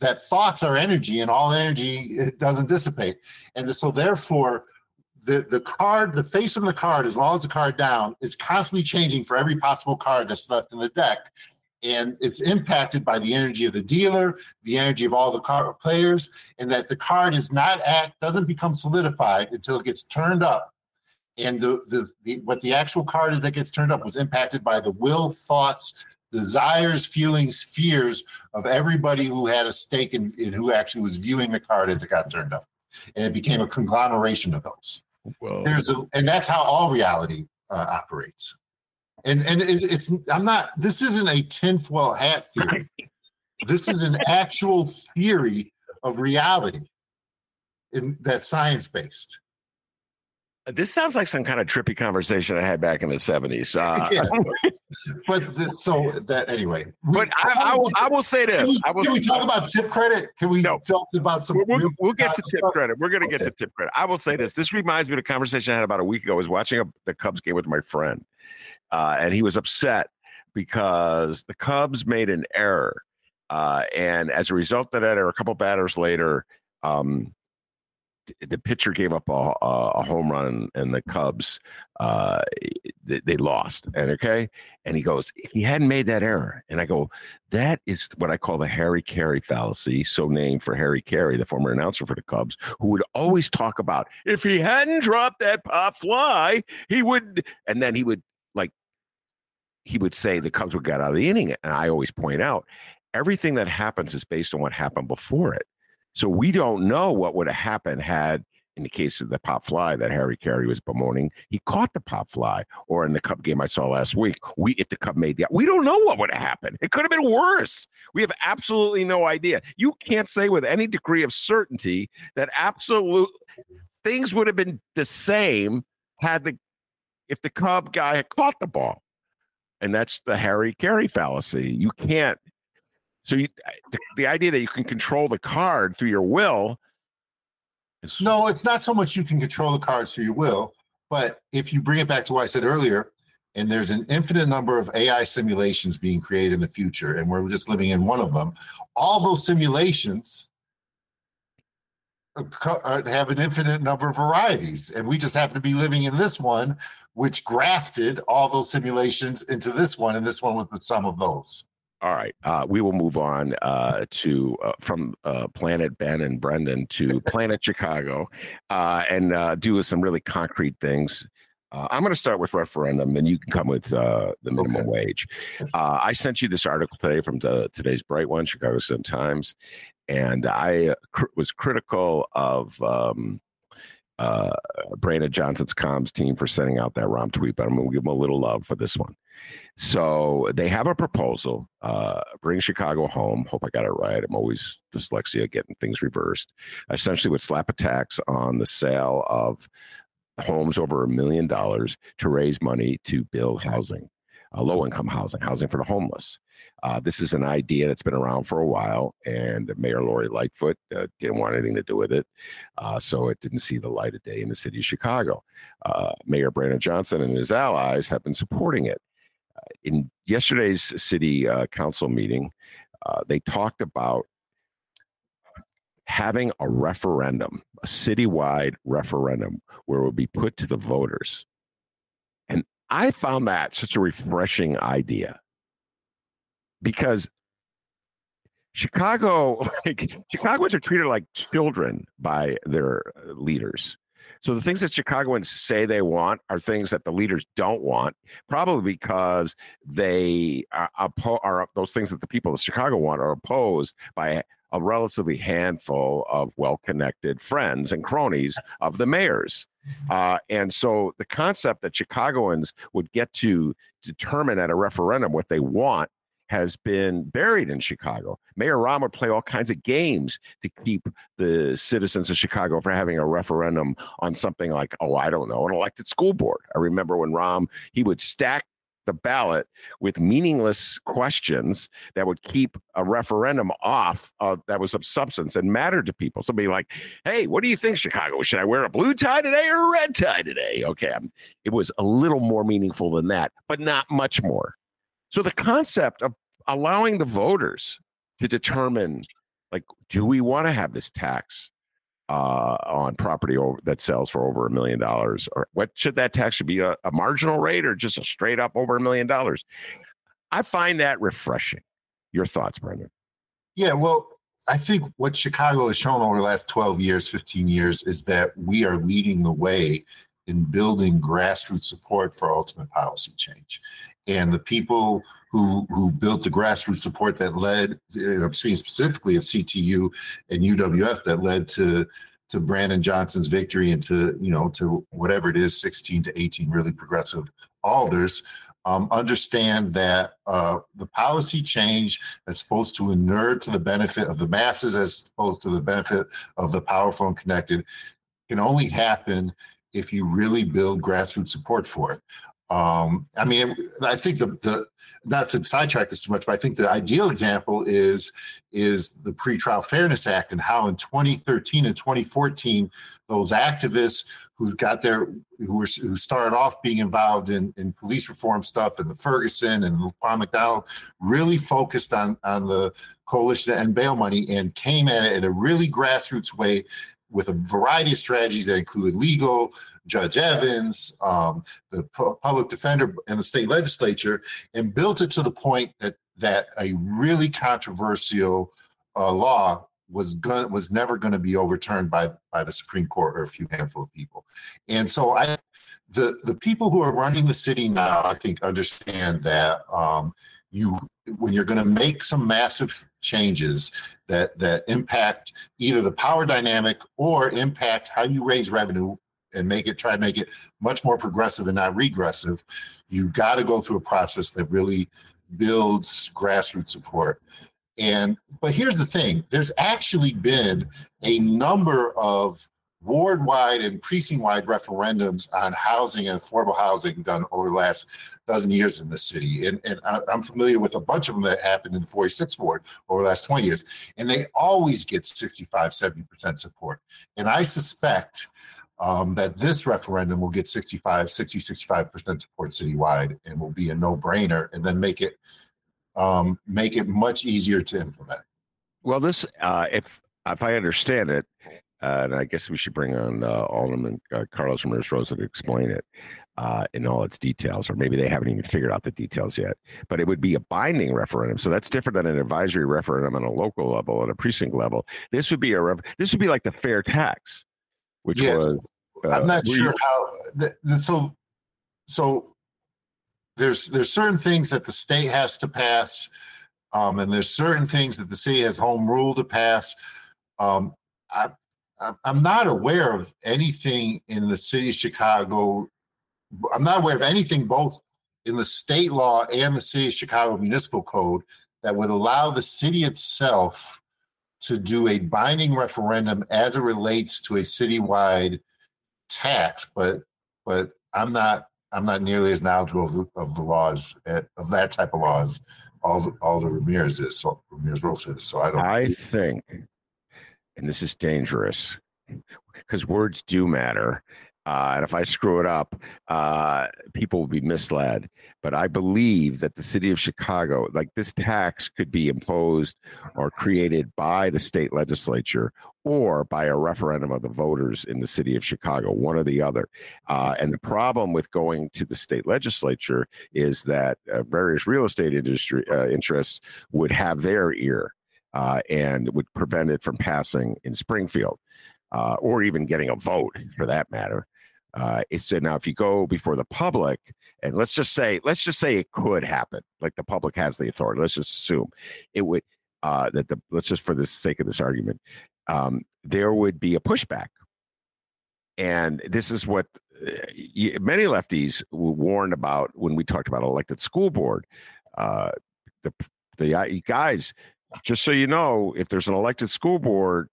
that thoughts are energy and all energy it doesn't dissipate. And so therefore the the card the face of the card as long as the card down is constantly changing for every possible card that's left in the deck and it's impacted by the energy of the dealer, the energy of all the card players, and that the card is not act doesn't become solidified until it gets turned up. And the, the, the what the actual card is that gets turned up was impacted by the will, thoughts, desires, feelings, fears of everybody who had a stake in, in who actually was viewing the card as it got turned up, and it became a conglomeration of those. Whoa. There's a, and that's how all reality uh, operates and and it's i'm not this isn't a tinfoil hat theory this is an actual theory of reality in that's science based this sounds like some kind of trippy conversation I had back in the seventies. Uh, yeah. but the, so that anyway. But I, I, will, I will say this. Can we, I will, can we talk about tip credit? Can we no. talk about some? We'll, we'll get to tip stuff? credit. We're going to okay. get to tip credit. I will say this. This reminds me of a conversation I had about a week ago. I was watching a, the Cubs game with my friend, uh, and he was upset because the Cubs made an error. Uh, and as a result of that error, a couple batters later, um, the pitcher gave up a, a home run and the Cubs uh, they, they, lost. And okay, and he goes, if he hadn't made that error, and I go, that is what I call the Harry Caray fallacy, so named for Harry Caray, the former announcer for the Cubs, who would always talk about if he hadn't dropped that pop fly, he would, and then he would he would say the Cubs would get out of the inning. And I always point out everything that happens is based on what happened before it. So we don't know what would have happened had, in the case of the pop fly that Harry Caray was bemoaning, he caught the pop fly. Or in the Cub game I saw last week, we if the Cub made the, we don't know what would have happened. It could have been worse. We have absolutely no idea. You can't say with any degree of certainty that absolute things would have been the same had the if the Cub guy had caught the ball. And that's the Harry Caray fallacy. You can't. So you, the, the idea that you can control the card through your will. Is, no, it's not so much you can control the cards through your will, but if you bring it back to what I said earlier, and there's an infinite number of AI simulations being created in the future, and we're just living in one of them. All those simulations uh, uh, have an infinite number of varieties, and we just happen to be living in this one which grafted all those simulations into this one, and this one was the sum of those. All right, uh, we will move on uh, to uh, from uh, Planet Ben and Brendan to Planet Chicago, uh, and uh, do some really concrete things. I'm going to start with referendum, and you can come with the minimum okay. wage. I sent you this article today from the, today's Bright One, Chicago Sun Times, and I cr- was critical of. Um, uh, Brandon Johnson's comms team for sending out that Rahm tweet, but I'm going to give them a little love for this one. So they have a proposal, uh, bring Chicago home. Hope I got it right. I'm always dyslexia getting things reversed. Essentially, would slap a tax on the sale of homes over a million dollars to raise money to build housing, uh, low income housing, housing for the homeless. Uh, this is an idea that's been around for a while, and Mayor Lori Lightfoot uh, didn't want anything to do with it. Uh, so it didn't see the light of day in the city of Chicago. Uh, Mayor Brandon Johnson and his allies have been supporting it. Uh, in yesterday's city uh, council meeting, they talked about having a referendum, a citywide referendum, where it would be put to the voters. And I found that such a refreshing idea because Chicago, like Chicagoans are treated like children by their uh, leaders. So the things that Chicagoans say they want are things that the leaders don't want, probably because they uh, are, are those things that the people of Chicago want are opposed by a relatively handful of well-connected friends and cronies of the mayors. Mm-hmm. Uh, and so the concept that Chicagoans would get to determine at a referendum what they want has been buried in Chicago. Mayor Rahm would play all kinds of games to keep the citizens of Chicago from having a referendum on something like, oh, I don't know, an elected school board. I remember when Rahm, he would stack the ballot with meaningless questions that would keep a referendum off that was of substance and mattered to people. Somebody like, hey, what do you think, Chicago? Should I wear a blue tie today or a red tie today? Okay. Um, it was a little more meaningful than that, but not much more. So the concept of allowing the voters to determine, like, do we want to have this tax? uh, on property over, that sells for over a million dollars, or what should that tax should be a, a marginal rate or just a straight up over a million dollars? I find that refreshing. Your thoughts, Brendan? Yeah, well, I think what Chicago has shown over the last 12 years, 15 years is that we are leading the way in building grassroots support for ultimate policy change. And the people who who built the grassroots support that led, I'm speaking specifically of CTU and UWF, that led to to Brandon Johnson's victory and to you know to whatever it is, 16 to 18 really progressive alders. Um, understand that uh, the policy change that's supposed to inure to the benefit of the masses as opposed to the benefit of the powerful and connected can only happen if you really build grassroots support for it. Um, I mean, I think the, the not to sidetrack this too much, but I think the ideal example is is the Pretrial Fairness Act and how in 2013 and 2014 those activists who got their who were who started off being involved in, in police reform stuff and the Ferguson and Laquan McDonald really focused on on the coalition and bail money and came at it in a really grassroots way with a variety of strategies that included legal, Judge Evans, um, the public defender, and the state legislature, and built it to the point that that a really controversial uh, law was going was never going to be overturned by by the Supreme Court or a few handful of people. And so I the the people who are running the city now, I think, understand that um, you when you're going to make some massive changes that that impact either the power dynamic or impact how you raise revenue and make it try to make it much more progressive and not regressive, you've got to go through a process that really builds grassroots support. And but here's the thing: there's actually been a number of ward-wide and precinct-wide referendums on housing and affordable housing done over the last dozen years in the city. And, and I, am familiar with a bunch of them that happened in the 46th ward over the last 20 years. And they always get 65, 70% support. And I suspect um, that this referendum will get 65, 60, 65% support citywide and will be a no-brainer and then make it um, make it much easier to implement. Well, this, uh, if if I understand it, uh, and I guess we should bring on uh, Alderman uh, Carlos Ramirez Rosa to explain it uh, in all its details, or maybe they haven't even figured out the details yet. But it would be a binding referendum, so that's different than an advisory referendum on a local level, at a precinct level. This would be a ref- this would be like the fair tax, which yes. was uh, I'm not sure you- how. The, the, so, so there's there's certain things that the state has to pass, um, and there's certain things that the city has home rule to pass. Um, I, I'm not aware of anything in the city of Chicago. I'm not aware of anything both in the state law and the city of Chicago municipal code that would allow the city itself to do a binding referendum as it relates to a citywide tax, but but I'm not I'm not nearly as knowledgeable of the, of the laws eh, of that type of laws. All all the Ramirez is so Ramirez rules is. So I don't. I think, and this is dangerous because words do matter. Uh, and if I screw it up, uh, people will be misled. But I believe that the city of Chicago, like this tax, could be imposed or created by the state legislature or by a referendum of the voters in the city of Chicago, one or the other. Uh, and the problem with going to the state legislature is that uh, various real estate industry uh, interests would have their ear uh, and would prevent it from passing in Springfield. Uh, or even getting a vote for that matter. Uh, it's now if you go before the public, and let's just say, let's just say it could happen, like the public has the authority. Let's just assume it would uh, that the let's just for the sake of this argument, um, there would be a pushback. And this is what uh, many lefties were warned about when we talked about elected school board. Uh, the The guys, just so you know, if there's an elected school board,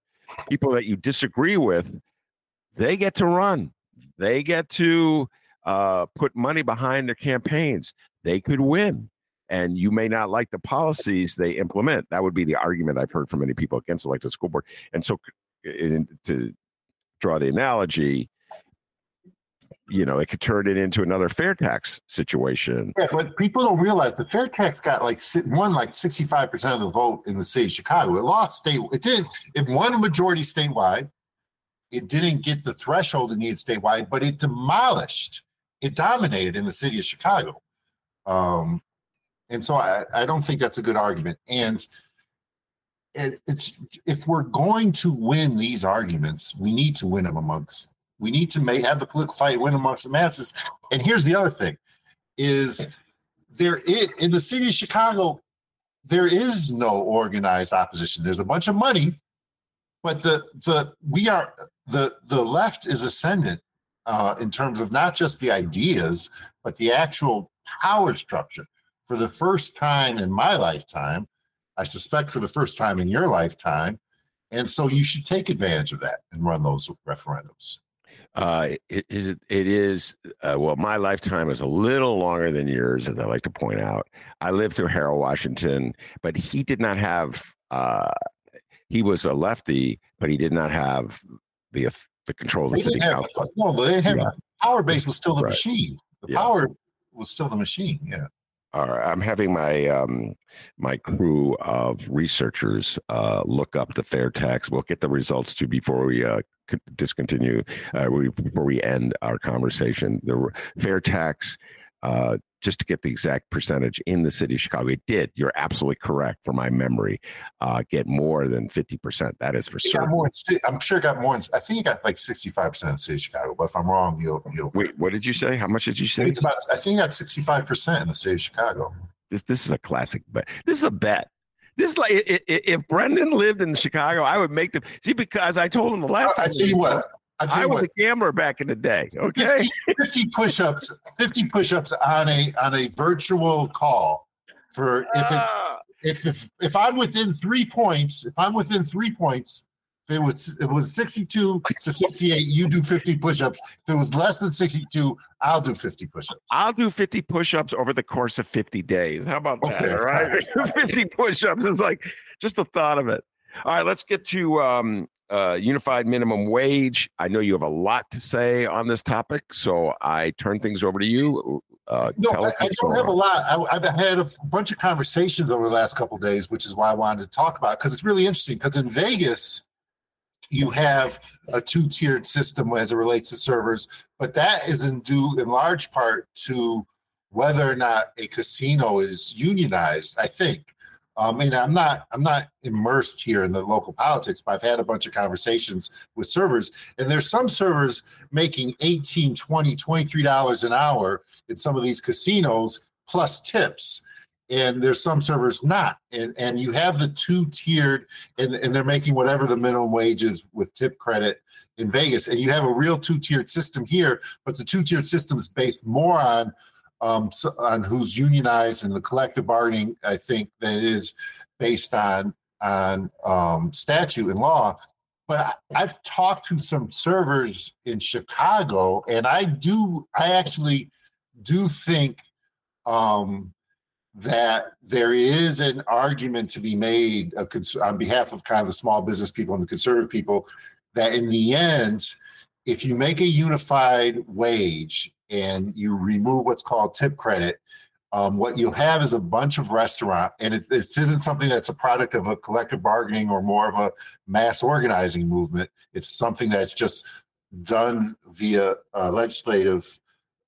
people that you disagree with, they get to run. They get to uh, put money behind their campaigns. They could win. And you may not like the policies they implement. That would be the argument I've heard from many people against elected school board. And so, in, to draw the analogy, you know, it could turn it into another fair tax situation. Yeah, but people don't realize the fair tax got like won like sixty five percent of the vote in the city of Chicago. It lost state. It did. It won a majority statewide. It didn't get the threshold it needed statewide, but it demolished. It dominated in the city of Chicago. Um, and so I, I don't think that's a good argument. And it, it's if we're going to win these arguments, we need to win them amongst we need to make have the political fight win amongst the masses. And here's the other thing: is there in the city of Chicago, there is no organized opposition. There's a bunch of money, but the the we are the the left is ascendant uh, in terms of not just the ideas, but the actual power structure. For the first time in my lifetime, I suspect for the first time in your lifetime, and so you should take advantage of that and run those referendums. Uh, it is. It is. Uh, well, my lifetime is a little longer than yours, as I like to point out. I lived through Harold Washington, but he did not have. Uh, he was a lefty, but he did not have the the control of the city have, council. No, they had yeah. power base was still the right. machine. The yes. power was still the machine. Yeah. All right, I'm having my um, my crew of researchers uh, look up the fair tax. We'll get the results too before we uh, discontinue. Uh, we, before we end our conversation, the fair tax uh, just to get the exact percentage in the city of Chicago. It did. You're absolutely correct for my memory. Uh, get more than 50%. That is for sure. I'm sure it got more. I think it got like 65% in the city of Chicago, but if I'm wrong, you'll, you'll. Wait, what did you say? How much did you say? It's about, I think it got 65% in the city of Chicago. This, this is a classic bet. This is a bet. This like if Brendan lived in Chicago, I would make the see because I told him the last. I, I tell you what, I, was what, a gambler back in the day. Okay, 50, 50 push-ups, fifty push-ups on a on a virtual call for if it's ah. if if if I'm within three points, if I'm within three points, if it was if it was sixty two to sixty eight, you do fifty push-ups. If it was less than sixty two, I'll do fifty push-ups. I'll do fifty push-ups over the course of fifty days. How about that? Okay. All right, fifty push-ups is like just the thought of it. All right, let's get to um, uh, unified minimum wage. I know you have a lot to say on this topic, so I turn things over to you. Uh, no, I, I don't have on. a lot. I, have had a bunch of conversations over the last couple days, which is why I wanted to talk about because it it's really interesting. Because in Vegas, you have a two-tiered system as it relates to servers, but that is in due in large part to whether or not a casino is unionized. I think um, and I'm not I'm not immersed here in the local politics, but I've had a bunch of conversations with servers, and there's some servers making 18, 20, 23 dollars an hour in some of these casinos plus tips. And there's some servers not. And and you have the two tiered and, and they're making whatever the minimum wage is with tip credit in Vegas. And you have a real two tiered system here, but the two tiered system is based more on um, so, on who's unionized and the collective bargaining, I think that is based on on um, statute and law. But I, have talked to some servers in Chicago, and I do, I actually do think um, that there is an argument to be made uh, on behalf of kind of the small business people and the conservative people that in the end, if you make a unified wage and you remove what's called tip credit, um, what you'll have is a bunch of restaurant, and it, this isn't something that's a product of a collective bargaining or more of a mass organizing movement. It's something that's just done via uh, legislative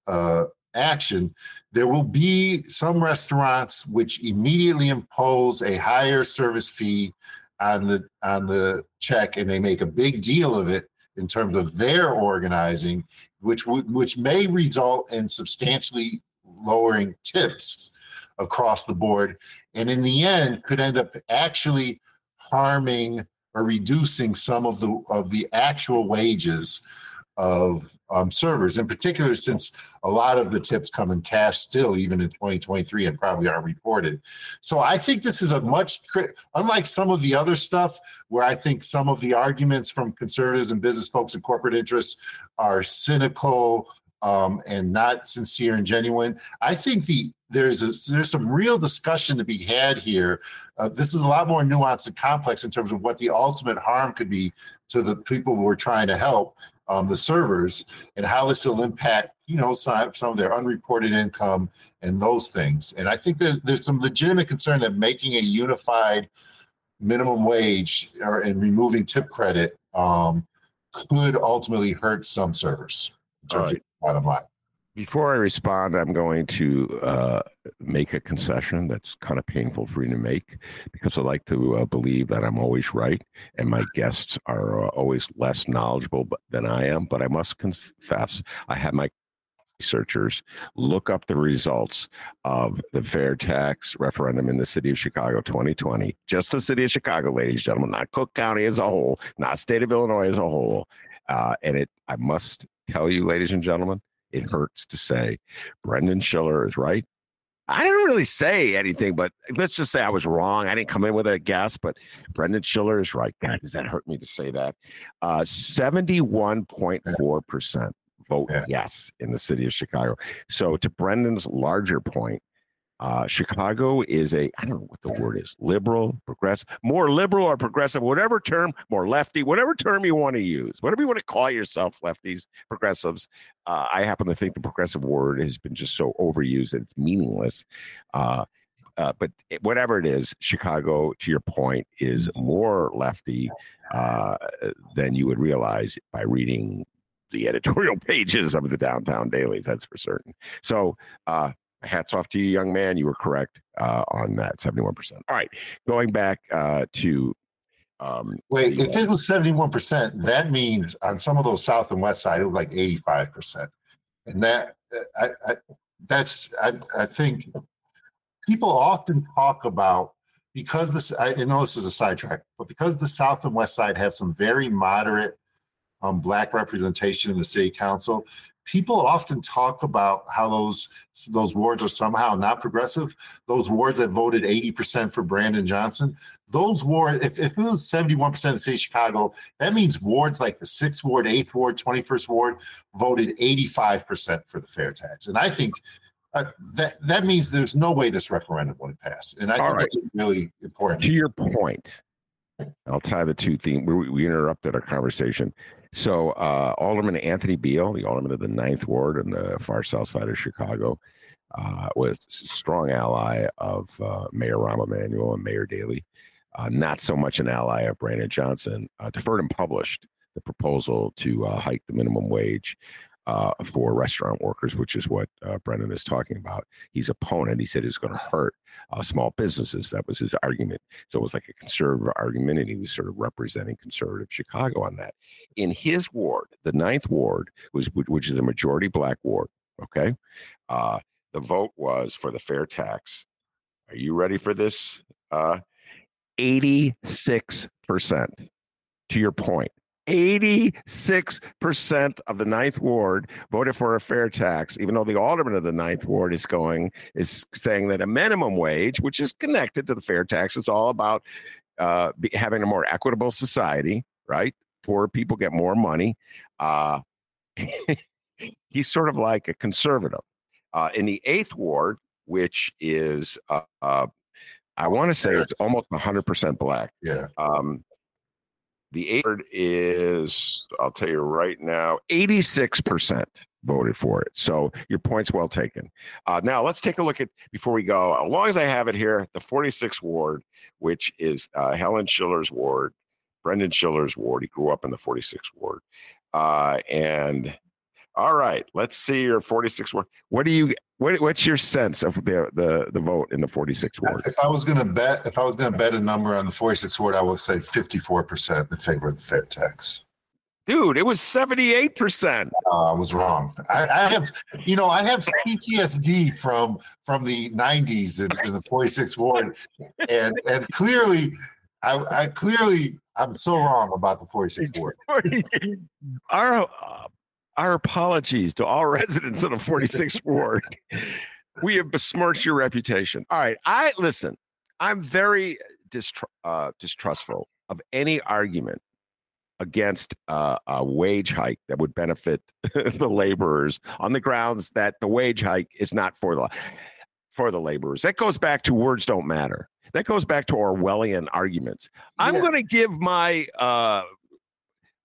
uh, action. There will be some restaurants which immediately impose a higher service fee on the on the check, and they make a big deal of it in terms of their organizing, which which may result in substantially lowering tips across the board, and in the end could end up actually harming or reducing some of the of the actual wages of um, servers, in particular, since a lot of the tips come in cash still, even in 2023, and probably aren't reported. So I think this is a much, tri- unlike some of the other stuff, where I think some of the arguments from conservatives and business folks and corporate interests are cynical um, and not sincere and genuine. I think the there's a, there's some real discussion to be had here. Uh, this is a lot more nuanced and complex in terms of what the ultimate harm could be to the people we're trying to help, um, the servers, and how this will impact you know some, some of their unreported income and those things. And I think there's there's some legitimate concern that making a unified minimum wage or and removing tip credit um, could ultimately hurt some servers in terms of bottom line. Before I respond, I'm going to uh, make a concession that's kind of painful for me to make because I like to uh, believe that I'm always right and my guests are uh, always less knowledgeable than I am. But I must confess, I had my researchers look up the results of the fair tax referendum in the city of Chicago 2020. Just the city of Chicago, ladies and gentlemen, not Cook County as a whole, not state of Illinois as a whole. Uh, and it, I must tell you, ladies and gentlemen, it hurts to say Brendan Shiller is right. I didn't really say anything, but let's just say I was wrong. I didn't come in with a guess, but Brendan Shiller is right. God, does that hurt me to say that? Uh, 71.4% vote yeah. yes in the city of Chicago. So, to Brendan's larger point, uh, Chicago is a, I don't know what the word is, liberal, progressive, more liberal or progressive, whatever term, more lefty, whatever term you want to use, whatever you want to call yourself, lefties, progressives. Uh, I happen to think the progressive word has been just so overused that it's meaningless. Uh, uh, but whatever it is, Chicago, to your point, is more lefty uh, than you would realize by reading the editorial pages of the downtown dailies. That's for certain. So, uh, hats off to you, young man. You were correct uh, on that 71%. All right. Going back uh, to. Um, Wait, the, if it was 71%, that means on some of those south and west side, it was like 85%. And that, I, I that's, I, I think people often talk about because this, I know this is a sidetrack, but because the south and west side have some very moderate um, black representation in the city council, people often talk about how those those wards are somehow not progressive. Those wards that voted 80% for Brandon Johnson, those wards, if, if it was 71% of of Chicago, that means wards like the 6th Ward, 8th Ward, 21st Ward voted 85% for the fair tax. And I think uh, that that means there's no way this referendum would pass. And I All think right. that's really important. To your point, I'll tie the two themes. We, we interrupted our conversation. So, uh, Alderman Anthony Beale, the alderman of the Ninth Ward in the far south side of Chicago, uh, was a strong ally of uh, Mayor Rahm Emanuel and Mayor Daley. Uh, not so much an ally of Brandon Johnson. Uh, deferred and published the proposal to uh, hike the minimum wage uh, for restaurant workers, which is what uh, Brendan is talking about. He's opponent. He said it's going to hurt uh, small businesses. That was his argument. So it was like a conservative argument, and he was sort of representing conservative Chicago on that. In his ward, the ninth ward, was which is a majority black ward. Okay, uh, the vote was for the fair tax. Are you ready for this? Uh, eighty-six percent. To your point, 86% of the ninth ward voted for a fair tax, even though the alderman of the ninth ward is going, is saying that a minimum wage, which is connected to the fair tax, it's all about uh, be, having a more equitable society, right? Poor people get more money. Uh, he's sort of like a conservative. Uh, in the eighth ward, which is, uh, uh, I want to say it's almost 100% black. Yeah. Um, the eight is, I'll tell you right now, 86% voted for it. So your point's well taken. Uh, now let's take a look at, before we go, as long as I have it here, the 46th ward, which is uh, Helen Shiller's ward, Brendan Shiller's ward. He grew up in the 46th ward. Uh, and all right, let's see your 46 ward. What do you what, what's your sense of the, the the vote in the 46 ward? If I was going to bet, if I was going to bet a number on the 46 ward, I would say 54 percent in favor of the fair tax. Dude, it was 78 percent. Uh, I was wrong. I, I, have, you know, I have PTSD from from the 90s in, in the 46 ward, and and clearly, I, I clearly I'm so wrong about the 46 ward. Our uh, our apologies to all residents of the 46th ward. We have besmirched your reputation. All right, I listen. I'm very uh, distrustful of any argument against uh, a wage hike that would benefit the laborers on the grounds that the wage hike is not for the for the laborers. That goes back to words don't matter. That goes back to Orwellian arguments. I'm going to give my uh,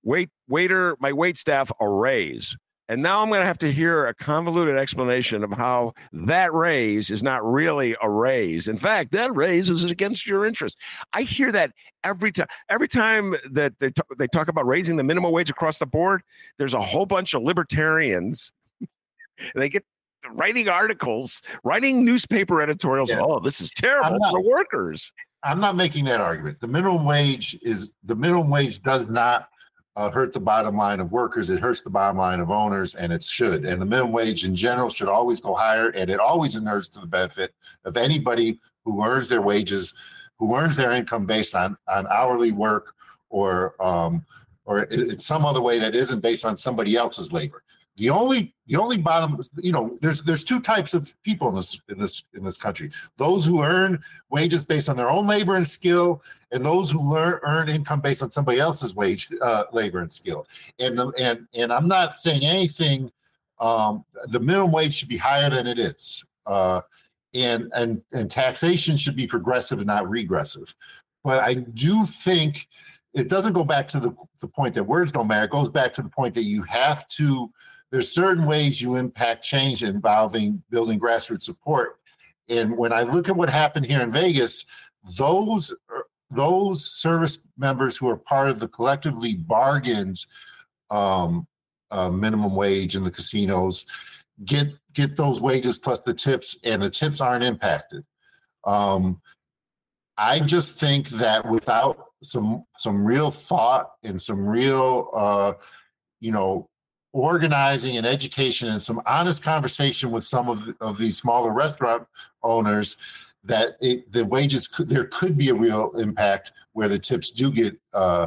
wait waiter, my wait staff a raise. And now I'm going to have to hear a convoluted explanation of how that raise is not really a raise. In fact, that raise is against your interest. I hear that every time. Every time that they, t- they talk about raising the minimum wage across the board, there's a whole bunch of libertarians. they get writing articles, writing newspaper editorials. Yeah. Oh, this is terrible not, for workers. I'm not making that argument. The minimum wage is the minimum wage does not uh, hurt the bottom line of workers. It hurts the bottom line of owners, and it should. And the minimum wage in general should always go higher, and it always inures to the benefit of anybody who earns their wages, who earns their income based on on hourly work or um, or some other way that isn't based on somebody else's labor. The only the only bottom, you know, there's there's two types of people in this in this in this country. Those who earn wages based on their own labor and skill, and those who learn, earn income based on somebody else's wage, uh, labor and skill. And the, and and I'm not saying anything. Um, the minimum wage should be higher than it is, uh, and and and taxation should be progressive and not regressive. But I do think it doesn't go back to the the point that words don't matter. It goes back to the point that you have to there's certain ways you impact change involving building grassroots support. And when I look at what happened here in Vegas, those those service members who are part of the collectively bargains um, uh, minimum wage in the casinos get get those wages plus the tips, and the tips aren't impacted. Um, I just think that without some some real thought and some real uh, you know organizing and education and some honest conversation with some of, of these smaller restaurant owners that it, the wages could, there could be a real impact where the tips do get uh,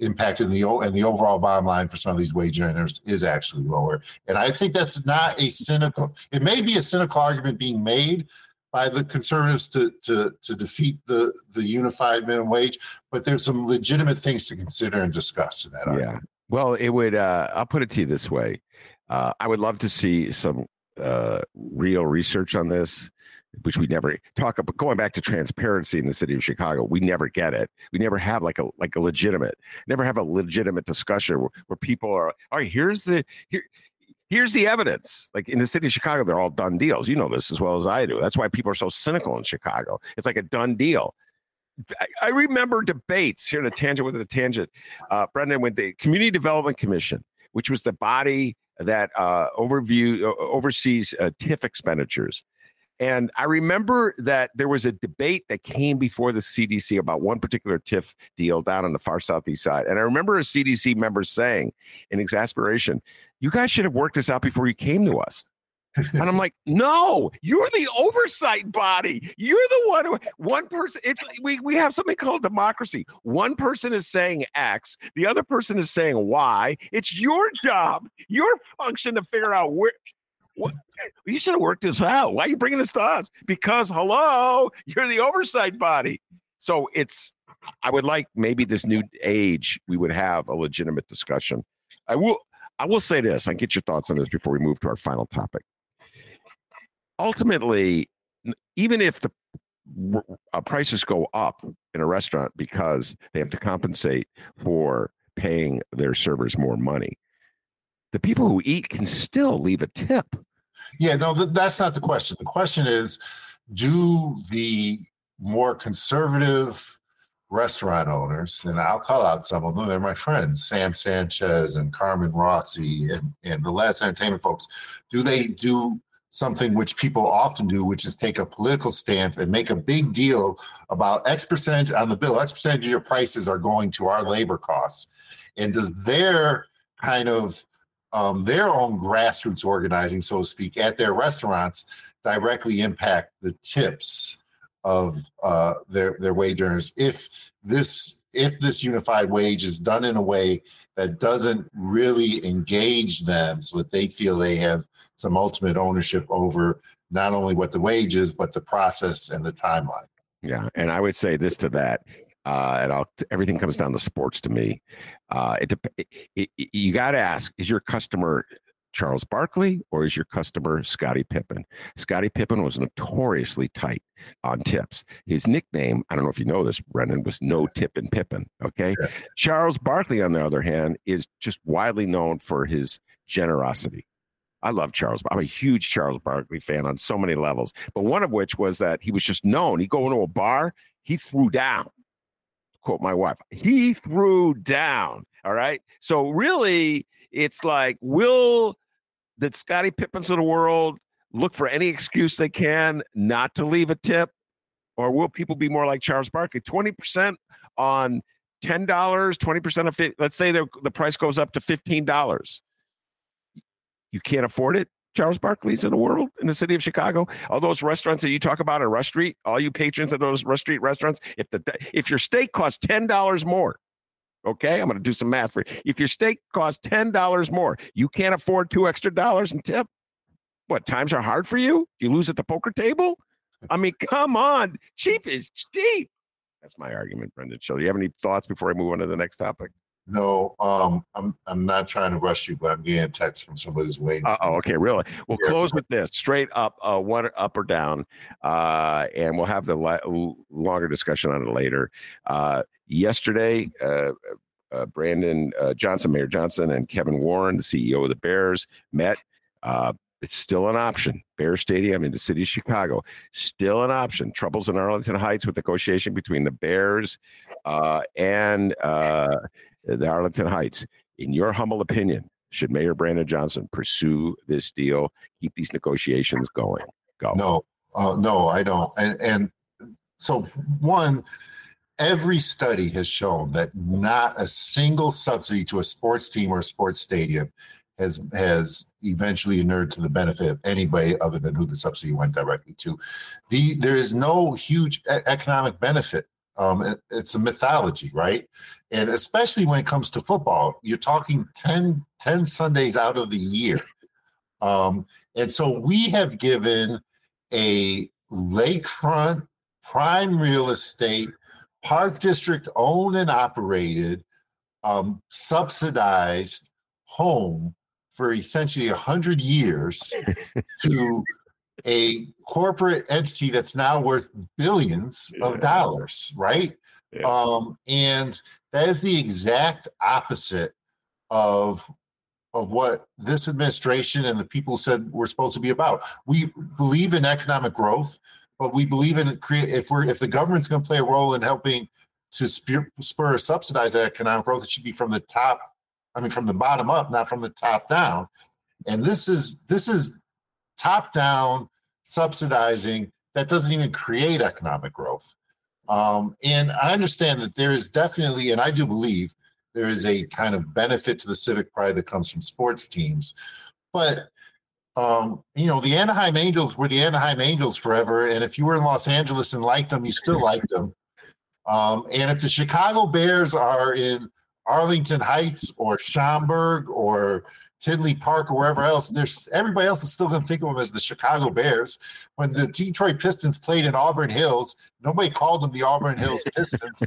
impacted in the and the overall bottom line for some of these wage earners is actually lower. And I think that's not a cynical. It may be a cynical argument being made by the conservatives to to to defeat the the unified minimum wage, but there's some legitimate things to consider and discuss in that. Argument. Well, it would. Uh, I'll put it to you this way: uh, I would love to see some uh, real research on this, which we never talk about. Going back to transparency in the city of Chicago, we never get it. We never have like a like a legitimate, never have a legitimate discussion where, where people are. All right, here's the here. Here's the evidence. Like in the city of Chicago, they're all done deals. You know this as well as I do. That's why people are so cynical in Chicago. It's like a done deal. I remember debates here in a tangent with a tangent, uh, Brendan, with the Community Development Commission, which was the body that uh, overview uh, oversees uh, TIF expenditures. And I remember that there was a debate that came before the CDC about one particular TIF deal down on the far southeast side. And I remember a CDC member saying in exasperation, You guys should have worked this out before you came to us and I'm like, no, you're the oversight body. You're the one who one person. It's we we have something called democracy. One person is saying X, the other person is saying Y. It's your job, your function to figure out where. What, you should have worked this out. Why are you bringing this to us? Because hello, you're the oversight body. So it's. I would like maybe this new age we would have a legitimate discussion. I will. I will say this. I get your thoughts on this before we move to our final topic ultimately, even if the uh, prices go up in a restaurant because they have to compensate for paying their servers more money, the people who eat can still leave a tip. Yeah, no, th- that's not the question. The question is do the more conservative restaurant owners, and I'll call out some of them, they're my friends, Sam Sanchez and Carmen Rossi and, and the last entertainment folks, do they do something which people often do, which is take a political stance and make a big deal about X percentage on the bill, X percentage of your prices are going to our labor costs. And does their kind of um, their own grassroots organizing, so to speak, at their restaurants directly impact the tips of uh, their their wage earners if this if this unified wage is done in a way that doesn't really engage them so that they feel they have some ultimate ownership over not only what the wage is but the process and the timeline yeah and i would say this to that uh, and I'll, everything comes down to sports to me. Uh, it, it, it, you got to ask: Is your customer Charles Barkley or is your customer Scottie Pippen? Scottie Pippen was notoriously tight on tips. His nickname, I don't know if you know this, Brendan, was No Tippin' Pippen. Okay. Yeah. Charles Barkley, on the other hand, is just widely known for his generosity. I love Charles. I'm a huge Charles Barkley fan on so many levels, but one of which was that he was just known. He'd go into a bar, he threw down. Quote my wife, he threw down. All right. So really, it's like, will that Scottie Pippins of the world look for any excuse they can not to leave a tip? Or will people be more like Charles Barkley? 20% on $10, 20% of. Let's say the, the price goes up to $15. You can't afford it. Charles Barkley's in the world in the city of Chicago. All those restaurants that you talk about in Rush Street, all you patrons of those Rush Street restaurants, if the if your steak costs ten dollars more, Okay, I'm going to do some math for you. If your steak costs $10 more, you can't afford two extra dollars in tip. What, times are hard for you? Do you lose at the poker table? I mean, come on. Cheap is cheap. That's my argument, Brendan. So, do you have any thoughts before I move on to the next topic? No, um, I'm I'm not trying to rush you, but I'm getting a text from somebody who's waiting. Oh, okay, really? We'll yeah. close with this: straight up, uh, one up or down, uh, and we'll have the la- longer discussion on it later. Uh, yesterday, uh, uh, Brandon uh, Johnson, Mayor Johnson, and Kevin Warren, the CEO of the Bears, met. Uh, it's still an option. Bear Stadium in the city of Chicago, still an option. Troubles in Arlington Heights with negotiation between the Bears uh, and uh, the Arlington Heights. In your humble opinion, should Mayor Brandon Johnson pursue this deal, keep these negotiations going? Go. No, uh, no, I don't. And, and so, one, every study has shown that not a single subsidy to a sports team or a sports stadium has has eventually inured to the benefit of anybody other than who the subsidy went directly to. The there is no huge economic benefit. Um, it, it's a mythology, right? And especially when it comes to football, you're talking 10, 10 Sundays out of the year. Um, and so we have given a lakefront prime real estate Park District owned and operated, um, subsidized home for essentially 100 years to a corporate entity that's now worth billions yeah. of dollars, right? Yeah. Um, and that is the exact opposite of of what this administration and the people said we're supposed to be about. We believe in economic growth but we believe in create if we're if the government's going to play a role in helping to spur, spur or subsidize that economic growth, it should be from the top. I mean, from the bottom up, not from the top down. And this is this is top down subsidizing that doesn't even create economic growth. Um, and I understand that there is definitely, and I do believe there is a kind of benefit to the civic pride that comes from sports teams, but um, you know, the Anaheim Angels were the Anaheim Angels forever. And if you were in Los Angeles and liked them, you still liked them. Um, and if the Chicago Bears are in Arlington Heights or Schaumburg or Tinley Park or wherever else, there's everybody else is still going to think of them as the Chicago Bears. When the Detroit Pistons played in Auburn Hills, nobody called them the Auburn Hills Pistons.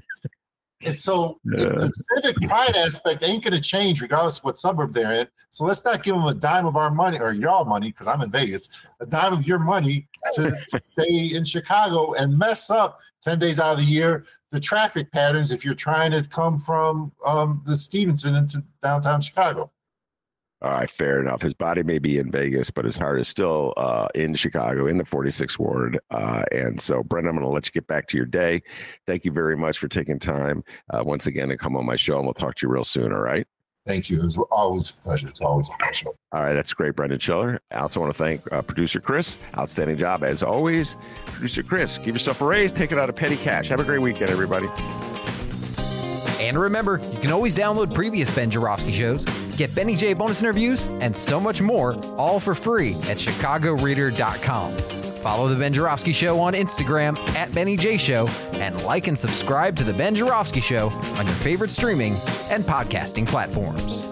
And so yeah. the civic pride aspect ain't going to change regardless of what suburb they're in. So let's not give them a dime of our money or y'all money, because I'm in Vegas, a dime of your money to, to stay in Chicago and mess up 10 days out of the year the traffic patterns if you're trying to come from um, the Stevenson into downtown Chicago. All right, fair enough. His body may be in Vegas, but his heart is still uh, in Chicago in the 46th ward. Uh, and so, Brent, I'm going to let you get back to your day. Thank you very much for taking time uh, once again to come on my show, and we'll talk to you real soon. All right. Thank you. It's always a pleasure. It's always a pleasure. All right, that's great, Brendan Shiller. I also want to thank uh, producer Chris. Outstanding job as always. Producer Chris, give yourself a raise, take it out of petty cash. Have a great weekend, everybody. And remember, you can always download previous Ben Joravsky shows, get Benny J bonus interviews, and so much more, all for free at chicagoreader.com. Follow The Ben Joravsky Show on Instagram at Benny J Show and like and subscribe to The Ben Joravsky Show on your favorite streaming and podcasting platforms.